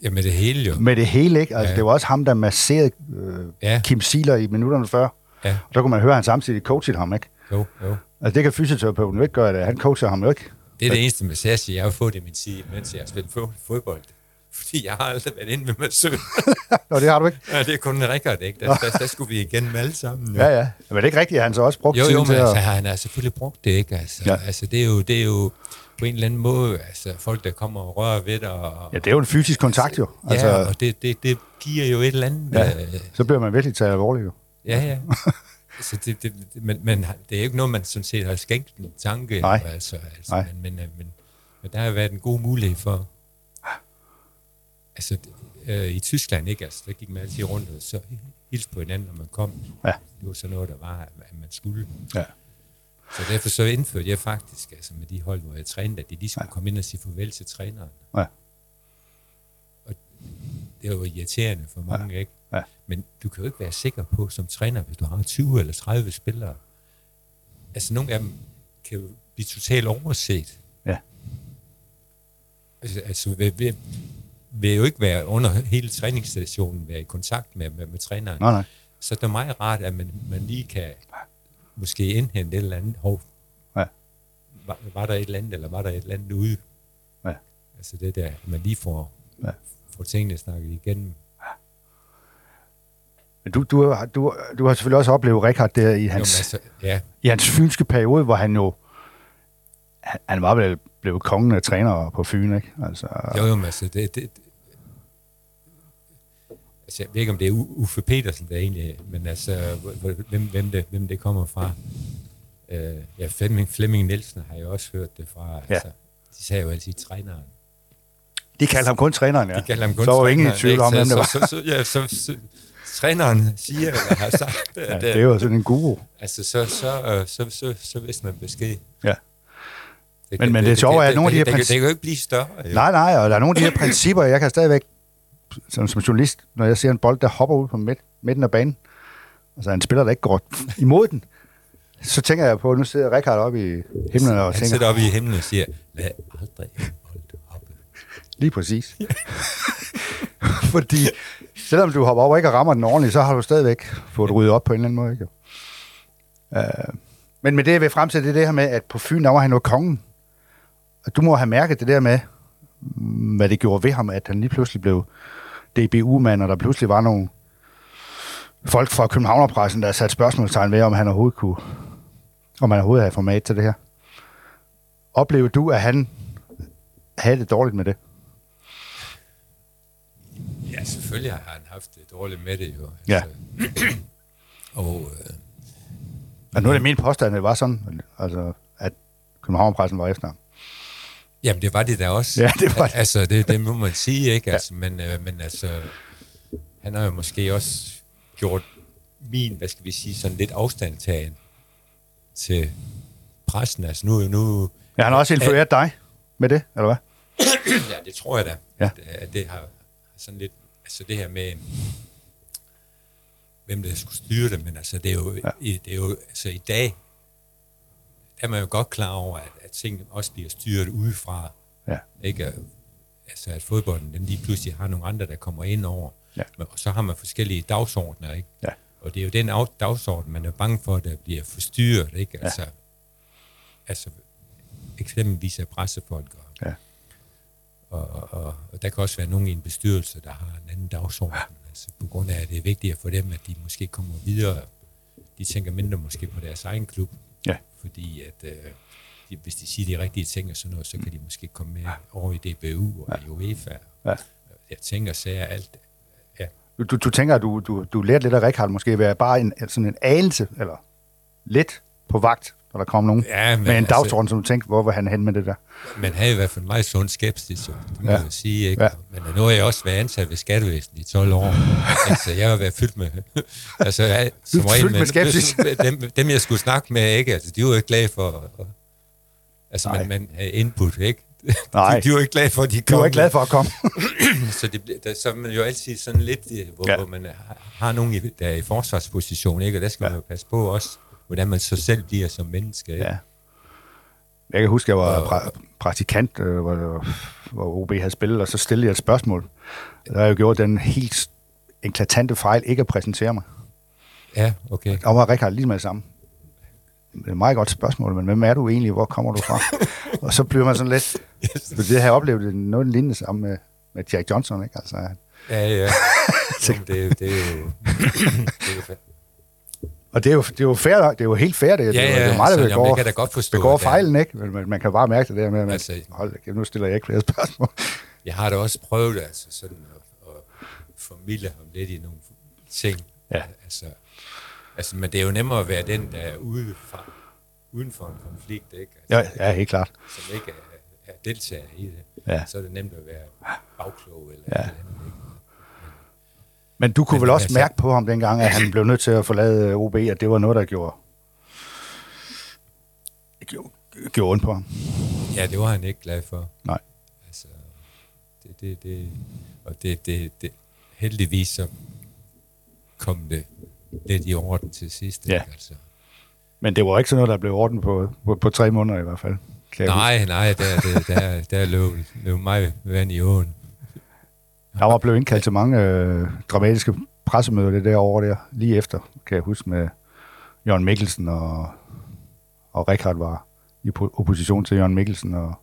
Ja, med det hele jo. med det hele, ikke? Altså, Ja. det var også ham, der masserede øh, Ja. Kim Siler i minutterne før. Ja, Og der kunne man høre, at han samtidig coachede ham, ikke? jo, jo. Altså, det kan fysioterapeuten jo ikke gøre det. Han coacher ham jo ikke. Det er det eneste massage, jeg har fået i min tid, mens jeg har spillet fod- fodbold. Fordi jeg har aldrig været inde med selv. Nå, det har du ikke. ja, det er kun record, ikke? Der, der, der, skulle vi igennem alle sammen. Ja, ja. Men det er ikke rigtigt, at han så også brugte Jo, tiden jo, til men at... altså, han har selvfølgelig brugt det, ikke? Altså, Ja. altså det, er jo, det er jo på en eller anden måde, altså folk, der kommer og rører ved dig. Og, Ja, det er jo en fysisk kontakt, jo. Altså, ja, og det, det, det giver jo et eller andet... Ja. Øh, så bliver man virkelig taget alvorligt, jo. Ja, ja. altså, det, det, men, men det er jo ikke noget, man sådan set har skænkt en tanke. Nej. Altså, altså, Nej. Men, men, øh, men, men der har været en god mulighed for... Altså, øh, i Tyskland, ikke? Altså, der gik man altid rundt og så hilste på hinanden, når man kom. Ja. Det var sådan noget, der var, at man skulle. Ja. Så derfor så indførte jeg faktisk, altså med de hold, hvor jeg trænede, at de lige skulle ja. komme ind og sige farvel til træneren. Ja. Og det var jo irriterende for mange, ja. ikke? Ja. Men du kan jo ikke være sikker på som træner, hvis du har 20 eller 30 spillere. Altså nogle af dem kan jo blive totalt overset. Ja. Altså, altså vil, vil, vil jo ikke være under hele træningsstationen, være i kontakt med, med, med træneren. Nej, nej. Så det er meget rart, at man, man lige kan måske indhente et eller andet. Hov, Ja. var, var der et eller andet, eller var der et eller andet ude? Ja. Altså det der, at man lige får, Ja. får tingene snakket igennem. Men du, du, har- du, du har selvfølgelig også oplevet Rikard der i Jo, hans, altså, ja, i hans fynske periode, hvor han jo... Han, han var vel blevet kongen af trænere på Fyn, ikke? Altså, jo, jo, men altså, det, det, det, altså, jeg ved ikke, om det er Uffe Petersen, der egentlig, men altså, hvem, hvem, det, hvem det kommer fra. Øh, ja, Flemming, Flemming Nielsen har jeg også hørt det fra. Ja. Altså, de sagde jo altid træneren. de kaldte ham kun træneren, ja. De kalder ham kun så var jo ingen i tvivl om, hvem det var. Så, så, så, ja, så, så, træneren siger, eller har sagt, Ja, at, det er jo sådan en guru. altså, så, så, øh, så, så, så vidste man besked. Ja. Det, Men- men det sjove er, at det, nogle af de her det, det, det, kan jo ikke blive større. Jo. Nej, nej, og der er nogle af de her principper, jeg kan stadigvæk, som, som journalist, når jeg ser en bold, der hopper ud på midt, midten af banen, altså en spiller, der ikke går imod den, så tænker jeg på, nu sidder Rikard oppe i himlen og Han tænker, sidder oppe i himlen og siger, lad aldrig en bold hoppe. lige præcis. Fordi selvom du hopper over og ikke rammer den ordentligt, så har du stadigvæk fået ryddet op på en eller anden måde. Ikke? Øh. men med det, jeg vil fremsætte, det er det her med, at på Fyn, der var han jo kongen. Og du må have mærket det der med, mm, hvad det gjorde ved ham, at han lige pludselig blev DBU-mand, og der pludselig var nogle folk fra Københavnerpressen, der satte spørgsmålstegn ved, om han overhovedet kunne, om han overhovedet havde format til det her. Oplevede du, at han havde det dårligt med det? Ja, selvfølgelig har han haft det dårligt med det jo. Ja. og øh, Og nu er det min påstand, at det var sådan, altså, at Københavnerpressen var efter ham. Jamen, det var det da også. Ja, det var det. Altså, det, det må man sige, ikke? Altså, men, øh, men altså, han har jo måske også gjort min, hvad skal vi sige, sådan lidt afstandtagen til pressen. Altså, nu, nu Ja, han har også influeret dig med det, eller hvad? ja, det tror jeg da. Ja. At, at det har sådan lidt, altså det her med, hvem der skulle styre det, men altså det er jo, ja. i, det er jo altså i dag, der er man jo godt klar over, at, at ting også bliver styret udefra. Ja. Ikke? Altså at fodbolden, den lige pludselig har nogle andre, der kommer ind over. Ja. Og så har man forskellige dagsordner, ikke? Ja. Og det er jo den dagsorden, man er bange for, der bliver forstyrret, ikke? Altså, altså eksempelvis af pressefolk. Og, Ja. og, og, der kan også være nogen i en bestyrelse, der har en anden dagsorden. Ja. Altså på grund af, at det er vigtigere for dem, at de måske kommer videre. De tænker mindre måske på deres egen klub. Ja. Fordi at, øh, de, hvis de siger de rigtige ting og sådan noget, så kan de måske komme med over i DBU og ja. i UEFA. Ja. Jeg tænker, sager alt. Ja, Du, du, du tænker, at du, du, du lærte lidt af Richard måske være bare en, sådan en anelse, eller lidt på vagt, når der kom nogen Ja, men med en altså- dagsorden, som du tænkte, hvor var han hen med det der? man havde i hvert fald meget sund skepsis, jo. det Ja. jeg sige. Ikke? Ja. Men nu har jeg også været ansat ved skattevæsenet i 12 år. altså, jeg har været fyldt med... altså, jeg, som Fyldt med skepsis. dem, dem, jeg skulle snakke med, ikke? Altså, de var jo ikke glade for... Altså, Nej. man, man havde input, ikke? Nej. de, de var ikke glade for, at de kom. var ikke glad for at komme. Så, det, der, så er man jo altid sådan lidt, øh, hvor, Ja. hvor man har, har nogen, i- der er i forsvarsposition, ikke? Og der skal ja. man jo passe på også, hvordan man så selv bliver som menneske. Ikke? Ja. Jeg kan huske, jeg var Og- pra- praktikant, øh, hvor, hvor OB havde spillet, og så stillede jeg et spørgsmål. Der har jeg jo gjort den helt eklatante fejl ikke at præsentere mig. ja okay. Og var Richard lige med det samme. Det er et meget godt spørgsmål, men hvem er du egentlig? Hvor kommer du fra? og så bliver man sådan lidt... For det har jeg oplevet noget lignende sammen med, med Jack Johnson, ikke? Altså, Ja, ja. Jamen, det, det, er jo, det er jo fa- og det er jo, det er jo fair, det er jo helt fair, det, Ja, er jo- ja, det er mig, der så, jamen, begår, jeg kan da godt forstå, begår fejlen, ikke? Men man, man kan bare mærke det der med, at man, altså, hold da, nu stiller jeg ikke flere spørgsmål. Jeg har da også prøvet altså sådan at, at formidle ham lidt i nogle ting. Ja. Altså, altså, men det er jo nemmere at være den, der er ude fra, uden for en konflikt, ikke? Altså, Ja, ja, helt klart. Som ikke er, er deltager i det. Ja. Så er det nemt at være bagklog eller ja. eller andet, ikke? Men du kunne Men vel også altså- mærke på ham dengang, at han blev nødt til at forlade øh, OB, at det var noget, der gjorde, gjorde, gjorde ondt på ham. Ja, det var han ikke glad for. Nej. Altså, det, det, det, og det, det, det, heldigvis så kom det lidt i orden til sidst. Ja. Ikke? Altså. Men det var ikke sådan noget, der blev orden på, på, på tre måneder i hvert fald. Kan Nej, nej, der, der, der, der løb, løb mig vand i åen. Der var blevet indkaldt til mange øh, dramatiske pressemøder det der der, lige efter, kan jeg huske, med Jørgen Mikkelsen og, og Richard var i po- opposition til Jørgen Mikkelsen. Og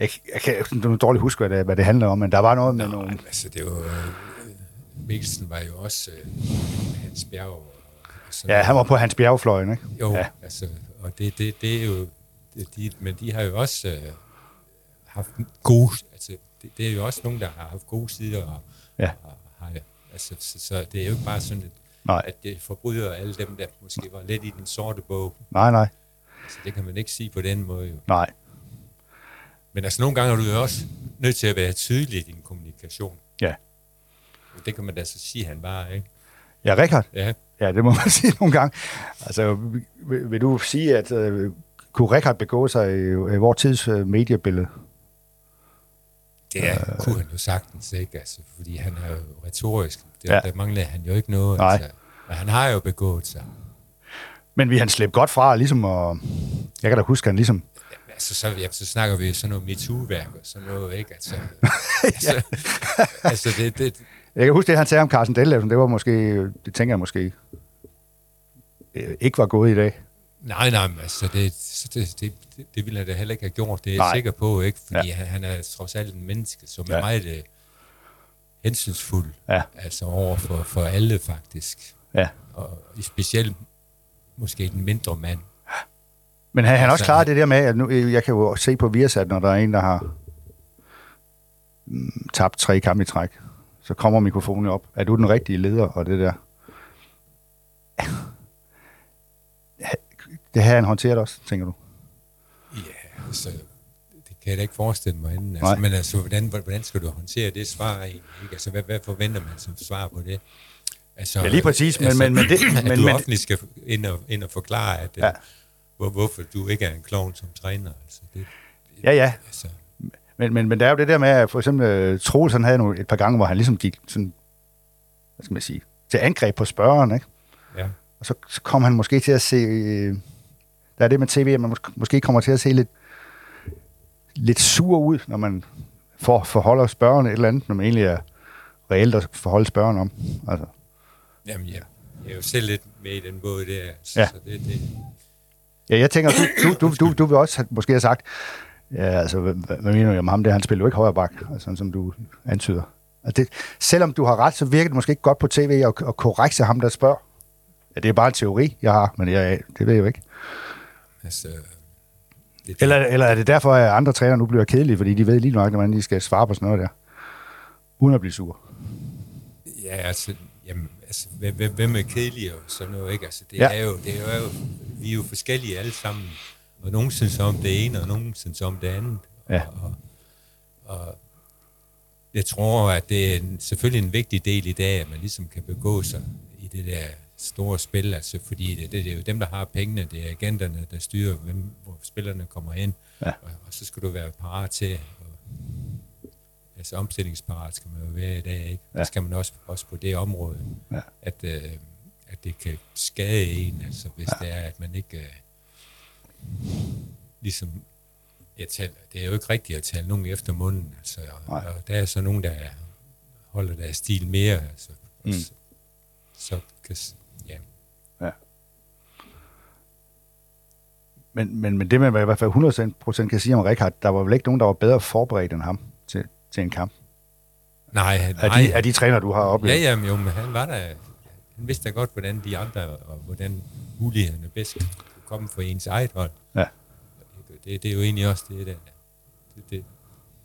jeg, jeg kan jeg dårligt huske, hvad det, hvad det handler om, men der var noget med Nå, nogle... altså det var... øh, Mikkelsen var jo også øh, Hans Bjerg. Og, sådan Ja, han var på hans bjergfløjen, ikke? Jo, Ja. altså, og det, det, det er jo... De, men de har jo også øh, haft gode... Det, det er jo også nogen, der har haft gode sider. Og, Ja. og har, altså, så, så det er jo ikke bare sådan, at, Nej, at det forbryder alle dem, der måske var lidt i den sorte bog. nej, nej, Altså, det kan man ikke sige på den måde jo. nej. Men altså, nogle gange er du jo også nødt til at være tydelig i din kommunikation. Ja. Det kan man da så sige, han var, ikke? Ja, Richard, Ja. Ja, det må man sige nogle gange. Altså, vil, vil du sige, at uh, kunne Richard begå sig i, i vores tids uh, mediebillede? Det er, øh, kunne han jo sagtens, ikke? Altså, fordi han er jo retorisk. Det, Ja. Der mangler han jo ikke noget. Nej. Altså. Men han har jo begået sig. Men vi han slæbe godt fra, ligesom, og jeg kan da huske, han ligesom, Jamen, altså, så, ja, så snakker vi sådan noget MeToo-værk og sådan noget, ikke? Altså, altså, altså det, det, jeg kan huske det, han sagde om Carsten Dellefsen, det var måske, det tænker jeg måske, øh, ikke var gået i dag. Nej, nej, men altså, det, det, det, det, ville han da heller ikke have gjort. Det er Nej. jeg sikker på, ikke? Fordi Ja. han, han er trods alt en menneske, som Ja. er meget øh, hensynsfuld. Ja. Altså over for, for alle, faktisk. Ja. Og specielt måske den mindre mand. Men han, han også Altså, klaret det der med, at nu, øh, jeg kan jo se på Viasat, når der er en, der har mm, tabt tre kampe i træk, så kommer mikrofonen op. Er du den rigtige leder, og det der? Det har han håndteret også, tænker du? Ja, altså, det kan jeg da ikke forestille mig inden. Nej. Altså, men altså, hvordan, hvordan skal du håndtere det svar egentlig? Altså, hvad, hvad forventer man som svar på det? Altså, Ja, lige præcis, men- men- men det- at men- du men- offentligt skal ind og, ind og forklare, at, Ja. ja. hvor, hvorfor du ikke er en klovn som træner. Altså, det, Ja, ja. Altså, Men, men, men der er jo det der med, at for eksempel uh, Troels, han havde nogle, et par gange, hvor han ligesom gik sådan, hvad skal man sige, til angreb på spørgeren, ikke? Ja. Og så, så kom han måske til at se, øh, der er det med tv, at man mås- måske kommer til at se lidt, lidt sur ud, når man for, forholder spørgeren et eller andet, når man egentlig er reelt at forholde spørgeren om. Altså, Jamen, ja. Jeg er jo selv lidt med i den båd der. Så, Ja. så det, det, ja, jeg tænker, du, du, du, du, du vil også have, måske have sagt, ja, altså, hvad hvad mener du om ham der? Han spiller jo ikke højre bak, altså, som du antyder. Altså, det, selvom du har ret, så virker det måske ikke godt på tv at, at korrekse ham, der spørger. Ja, det er bare en teori, jeg har, men jeg, det ved jeg jo ikke. Altså, det, Eller, eller er det derfor, at andre trænere nu bliver kedelige, fordi de ved lige nok, hvordan de skal svare på sådan noget der, uden at blive sur? Ja, altså, jamen, altså hvem, hvem- er kedelig og sådan noget, ikke? Altså, det, Ja. er jo, det er jo, vi er jo forskellige alle sammen, og nogen synes om det ene, og nogen synes om det andet. Ja. Og, og, og jeg tror, at det er selvfølgelig en vigtig del i dag, at man ligesom kan begå sig i det der store spil, altså, fordi det, det, det er jo dem, der har pengene, det er agenterne, der styrer, hvem, hvor spillerne kommer ind, Ja. og, og så skal du være parat til, og, altså omstillingsparat skal man jo være i dag, ikke? Ja. Det skal man også, også på det område, Ja. at, øh, at det kan skade en, altså hvis ja. det er, at man ikke øh, ligesom, jeg taler, det er jo ikke rigtigt at tale nogen efter munden, altså, og, Nej. og der er så nogen, der holder deres stil mere, altså. Mm. så, så kan, Men, men, men det man i hvert fald 100% kan sige om Rikard, der var vel ikke nogen, der var bedre forberedt end ham til, til en kamp. nej, nej, de, af de træner, du har oplevet. ja, jamen, jo, men han var der, han vidste da godt, hvordan de andre, og hvordan mulighederne bedst kunne komme for ens eget hold. Ja. Det, det er jo egentlig også det, der, det, det,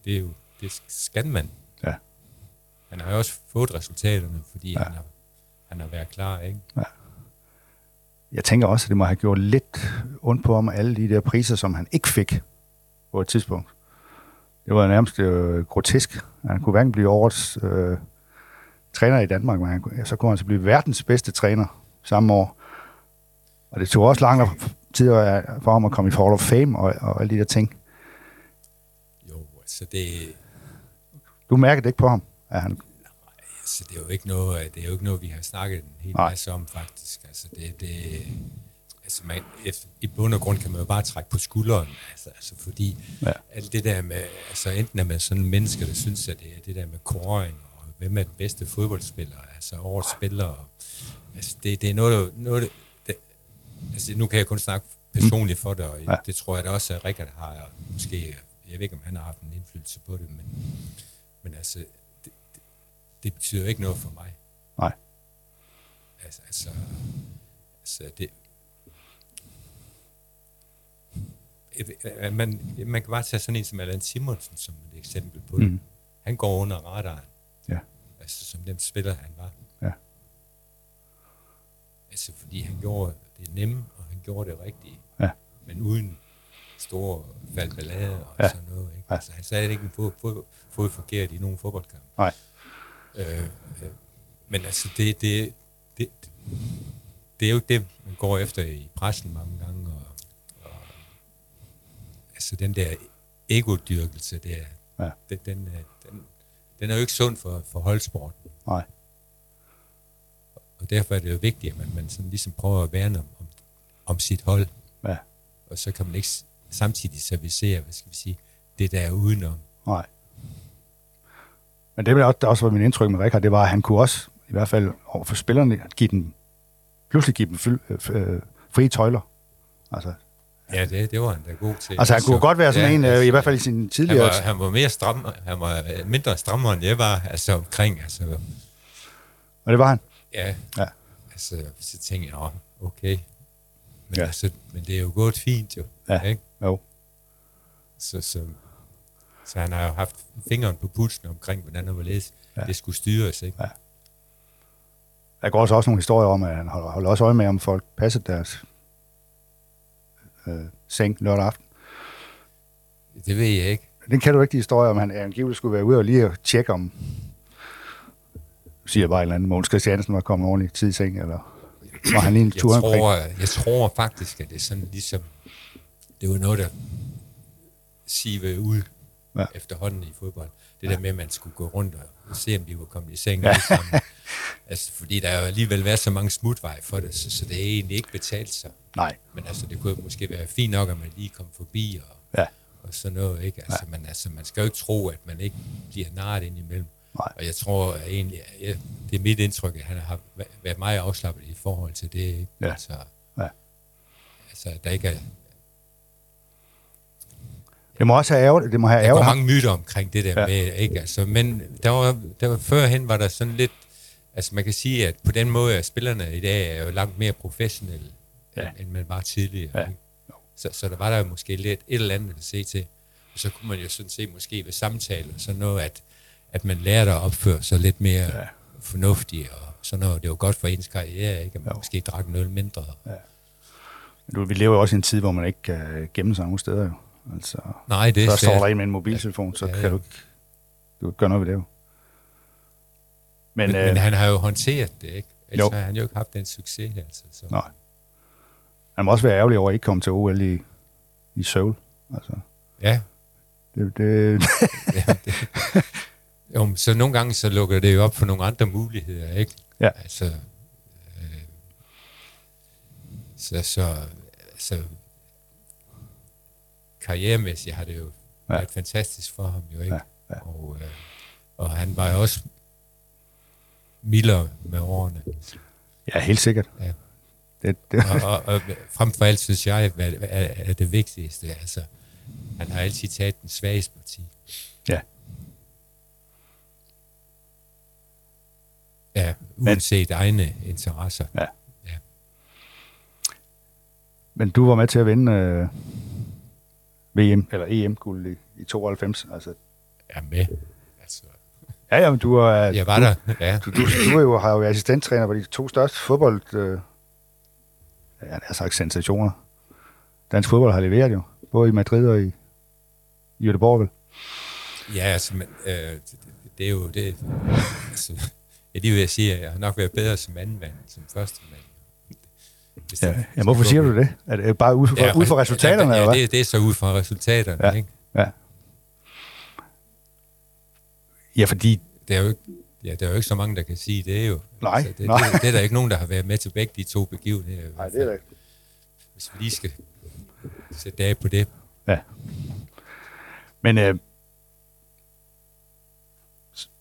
det er jo, det skal man. Ja. Han har jo også fået resultaterne, fordi Ja. ja. han, har, han har været klar, ikke? Jeg tænker også, at det må have gjort lidt ondt på ham, alle de der priser, som han ikke fik på et tidspunkt. Det var nærmest øh, grotesk. Han kunne hverken blive årets øh, træner i Danmark, men han, kunne- så kunne han så blive verdens bedste træner samme år. Og det tog også lang tid for ham at komme i Hall of Fame og, og alle de der ting. Jo, altså det, Du mærker det ikke på ham, at han... altså det er jo ikke noget, det er jo ikke noget, vi har snakket en hel Nej. masse om, faktisk. Altså det, det altså man, i bund og grund kan man jo bare trække på skulderen, altså, altså fordi Ja. alt det der med, altså enten er man sådan en menneske, der synes, at det er det der med koring, og hvem er den bedste fodboldspiller, altså årets spiller, og, altså det, det er noget, noget det, altså nu kan jeg kun snakke personligt for det, og Ja. det tror jeg da også, at Rikard har, og måske, jeg ved ikke, om han har haft en indflydelse på det, men, men altså, det, det, det betyder ikke noget for mig. Nej. Altså, altså, altså det, man, man kan bare tage sådan en som Allan Simonsen som et eksempel på det. Mm. Han går under radaren. Ja. Altså som den spiller, han var. Ja. Altså fordi han gjorde det nemme, og han gjorde det rigtige. Ja. Men uden store faldballade og Ja. sådan noget. Ikke? Ja. Altså han sagde ikke en fod, fod, fod forkert i nogen fodboldkamp. Nej. Øh, øh, men altså det, det, det, det er jo ikke det, man går efter i pressen mange gange. Og, og, altså den der egodyrkelse der, Ja. den, den, er- den, den er jo ikke sund for, for holdsporten. Nej. Og derfor er det jo vigtigt, at man, man sådan ligesom prøver at værne om, om, om sit hold. Ja. Og så kan man ikke samtidig servicere, hvad skal vi sige, det der er udenom. Nej. Men det, der også, var min indtryk med Rikard, det var, at han kunne også, i hvert fald over for spillerne, give dem, pludselig give dem fyld, øh, frie tøjler. Altså, Ja, det, det var han da god til. altså han kunne godt være sådan ja, en, øh, altså, i hvert fald i sin han tidligere... var, han var mere stram, han var øh, mindre strammere, end jeg var, altså omkring, altså, Og det var han. ja, Ja. altså, så tænkte jeg, "Nå, okay, men, ja. altså, men det er jo gået fint jo, Ja. ikke? Jo. Så, så, så han har jo haft fingeren på pulsen omkring, hvordan og hvorledes Ja. det skulle styres, ikke? Ja. Der går også, også nogle historier om, at han holder, holder også øje med, om folk passer deres øh, seng lørdag aften. Det ved jeg ikke. Den kan du ikke, de historier, om han angiveligt skulle være ude og lige at tjekke om, siger jeg bare et eller andet, Mogens Christiansen var kommet ordentligt tid i seng, eller var han lige en Jeg tur omkring? tror, jeg tror faktisk, at det er sådan ligesom, det var noget, der sive ud ja. Efterhånden i fodbold. Det ja. der med, at man skulle gå rundt og se, om de var kommet i seng. Ja. Sammen. Altså, fordi der er jo alligevel været så mange smutveje for det, så, så det er egentlig ikke betalt sig. Nej. Men altså, det kunne måske være fint nok, at man lige kom forbi og, Ja. og sådan noget. Ikke? Altså, ja. men altså, man skal jo ikke tro, at man ikke bliver narret ind imellem. Nej. Og jeg tror at egentlig, ja, det er mit indtryk, at han har væ- været meget afslappet i forhold til det. Ikke? Ja. Altså, Ja. altså, der ikke er, Det må også have ærgerligt. Det må have der går ærgerligt. mange myter omkring det der Ja. ja. med, ikke? Altså, men der var, der var, førhen var der sådan lidt, altså man kan sige, at på den måde, at spillerne i dag er jo langt mere professionelle, Ja. ja. end, end man var tidligere. Ja. Så, så der var der jo måske lidt et eller andet at se til. Og så kunne man jo sådan se måske ved samtaler, sådan noget, at, at man lærte at opføre sig lidt mere Ja. ja. fornuftigt, og sådan noget. Det var godt for ens karriere, ikke? At man Jo. måske drak en øl mindre. Du, vi lever jo også i en tid, hvor man ikke kan gemme sig nogen steder jo. Altså, Nej, det er så står der en med en mobiltelefon, så Ja, kan ja. du ikke, du kan ikke gøre noget ved det jo. Men, Men, øh, men han har jo håndteret det, ikke? Ellers Jo. har han jo ikke haft den succes, altså. Så. nej. Han må også være ærgerlig over at ikke komme til OL i, i Seoul. Altså, Ja, det, det, ja, det. Jo, så nogle gange så lukker det jo op for nogle andre muligheder, ikke? Ja. Altså, øh, så, så altså, karrieremæssigt har det jo Ja. været fantastisk for ham, jo ikke? Ja, ja. Og, øh, og han var jo også mildere med årene. ja, helt sikkert. Ja. Det, det, og, og, og frem for alt synes jeg, hvad er, er det vigtigste. Altså, han har altid taget den svageste parti. ja. Ja, uanset egne interesser. Ja. ja. Men du var med til at vinde øh, VM, eller EM-guld i, i 92. Altså, Jeg er med. Altså, ja, ja, men du er, jeg var der. Ja. du, du, du er jo, har jo været assistenttræner på de to største fodbold, øh, ja, jeg har sagt sensationer. Dansk fodbold har leveret jo, både i Madrid og i, i Göteborg, vel? Ja, altså, men, øh, det, det er jo det. Altså, jeg lige vil sige, at jeg har nok været bedre som anden mand, som første mand. Hvis Ja, det- ja, hvorfor siger du det? Er det bare ud fra, ja, ud fra resultaterne, ja, eller hvad? det, det er så ud fra resultaterne, Ja. ja. ikke? Ja. Ja, fordi... Det er jo ikke, ja, der er jo ikke så mange, der kan sige det, er jo. Nej, altså, det, nej. Det, det, er der ikke nogen, der har været med til begge de to begivenheder. i hvert fald. da... Hvis vi lige skal sætte af på det. Ja. Men øh,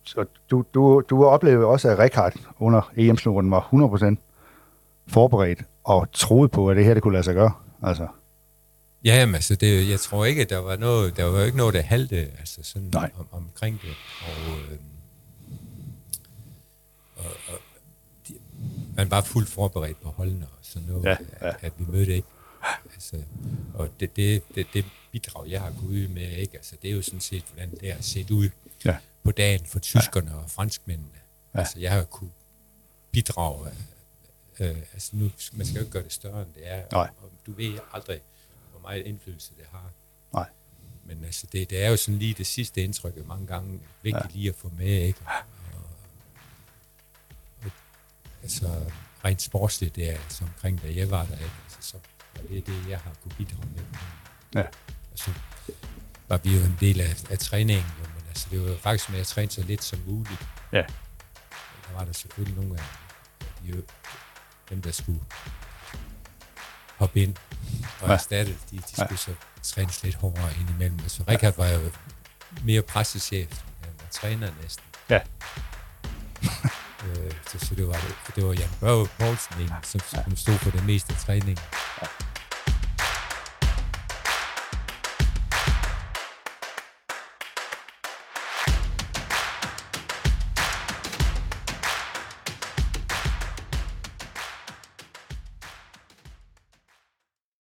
så du, du, du oplevede også, at Rikard under EM-slutten var 100% forberedt og troede på, at det her det kunne lade sig gøre. Altså, Ja, jamen, altså, det, jeg tror ikke, at der var noget, der var ikke noget, der halte altså sådan Nej. om, omkring det. Og, øh, og, og de, man var fuldt forberedt på holdene og sådan noget, Ja, ja. At, at, vi mødte ikke. Altså, og det, det, det, det bidrag, jeg har gået ud med, ikke? Altså, det er jo sådan set, hvordan det har set ud ja. på dagen for tyskerne ja. og franskmændene. Ja. Altså, jeg har kunnet bidrage. Øh, altså, nu, man skal jo ikke gøre det større, end det er. Nej. Og, og du ved aldrig, hvor meget indflydelse det har. Nej. Men altså, det, det er jo sådan lige det sidste indtryk, mange gange vigtigt ja. lige at få med, ikke? Og, og, altså, rent sportsligt, det er altså omkring, da jeg var der, ikke? Altså, så var det det, jeg har kunne bidrage med. Ja. Altså, var vi jo en del af, af træningen, jo, men altså, det var jo faktisk med at træne så lidt som muligt. Ja. Der var der selvfølgelig nogle af de, dem, der skulle hoppe ind og Ja. erstatte, de, de Ja. skulle så trænes lidt hårdere indimellem. Altså, Rikard var jo mere pressechef, end han var træner næsten. Ja. Øh, så, så det var, det var Jan Børge Poulsen, som, som stod for det meste af træningen.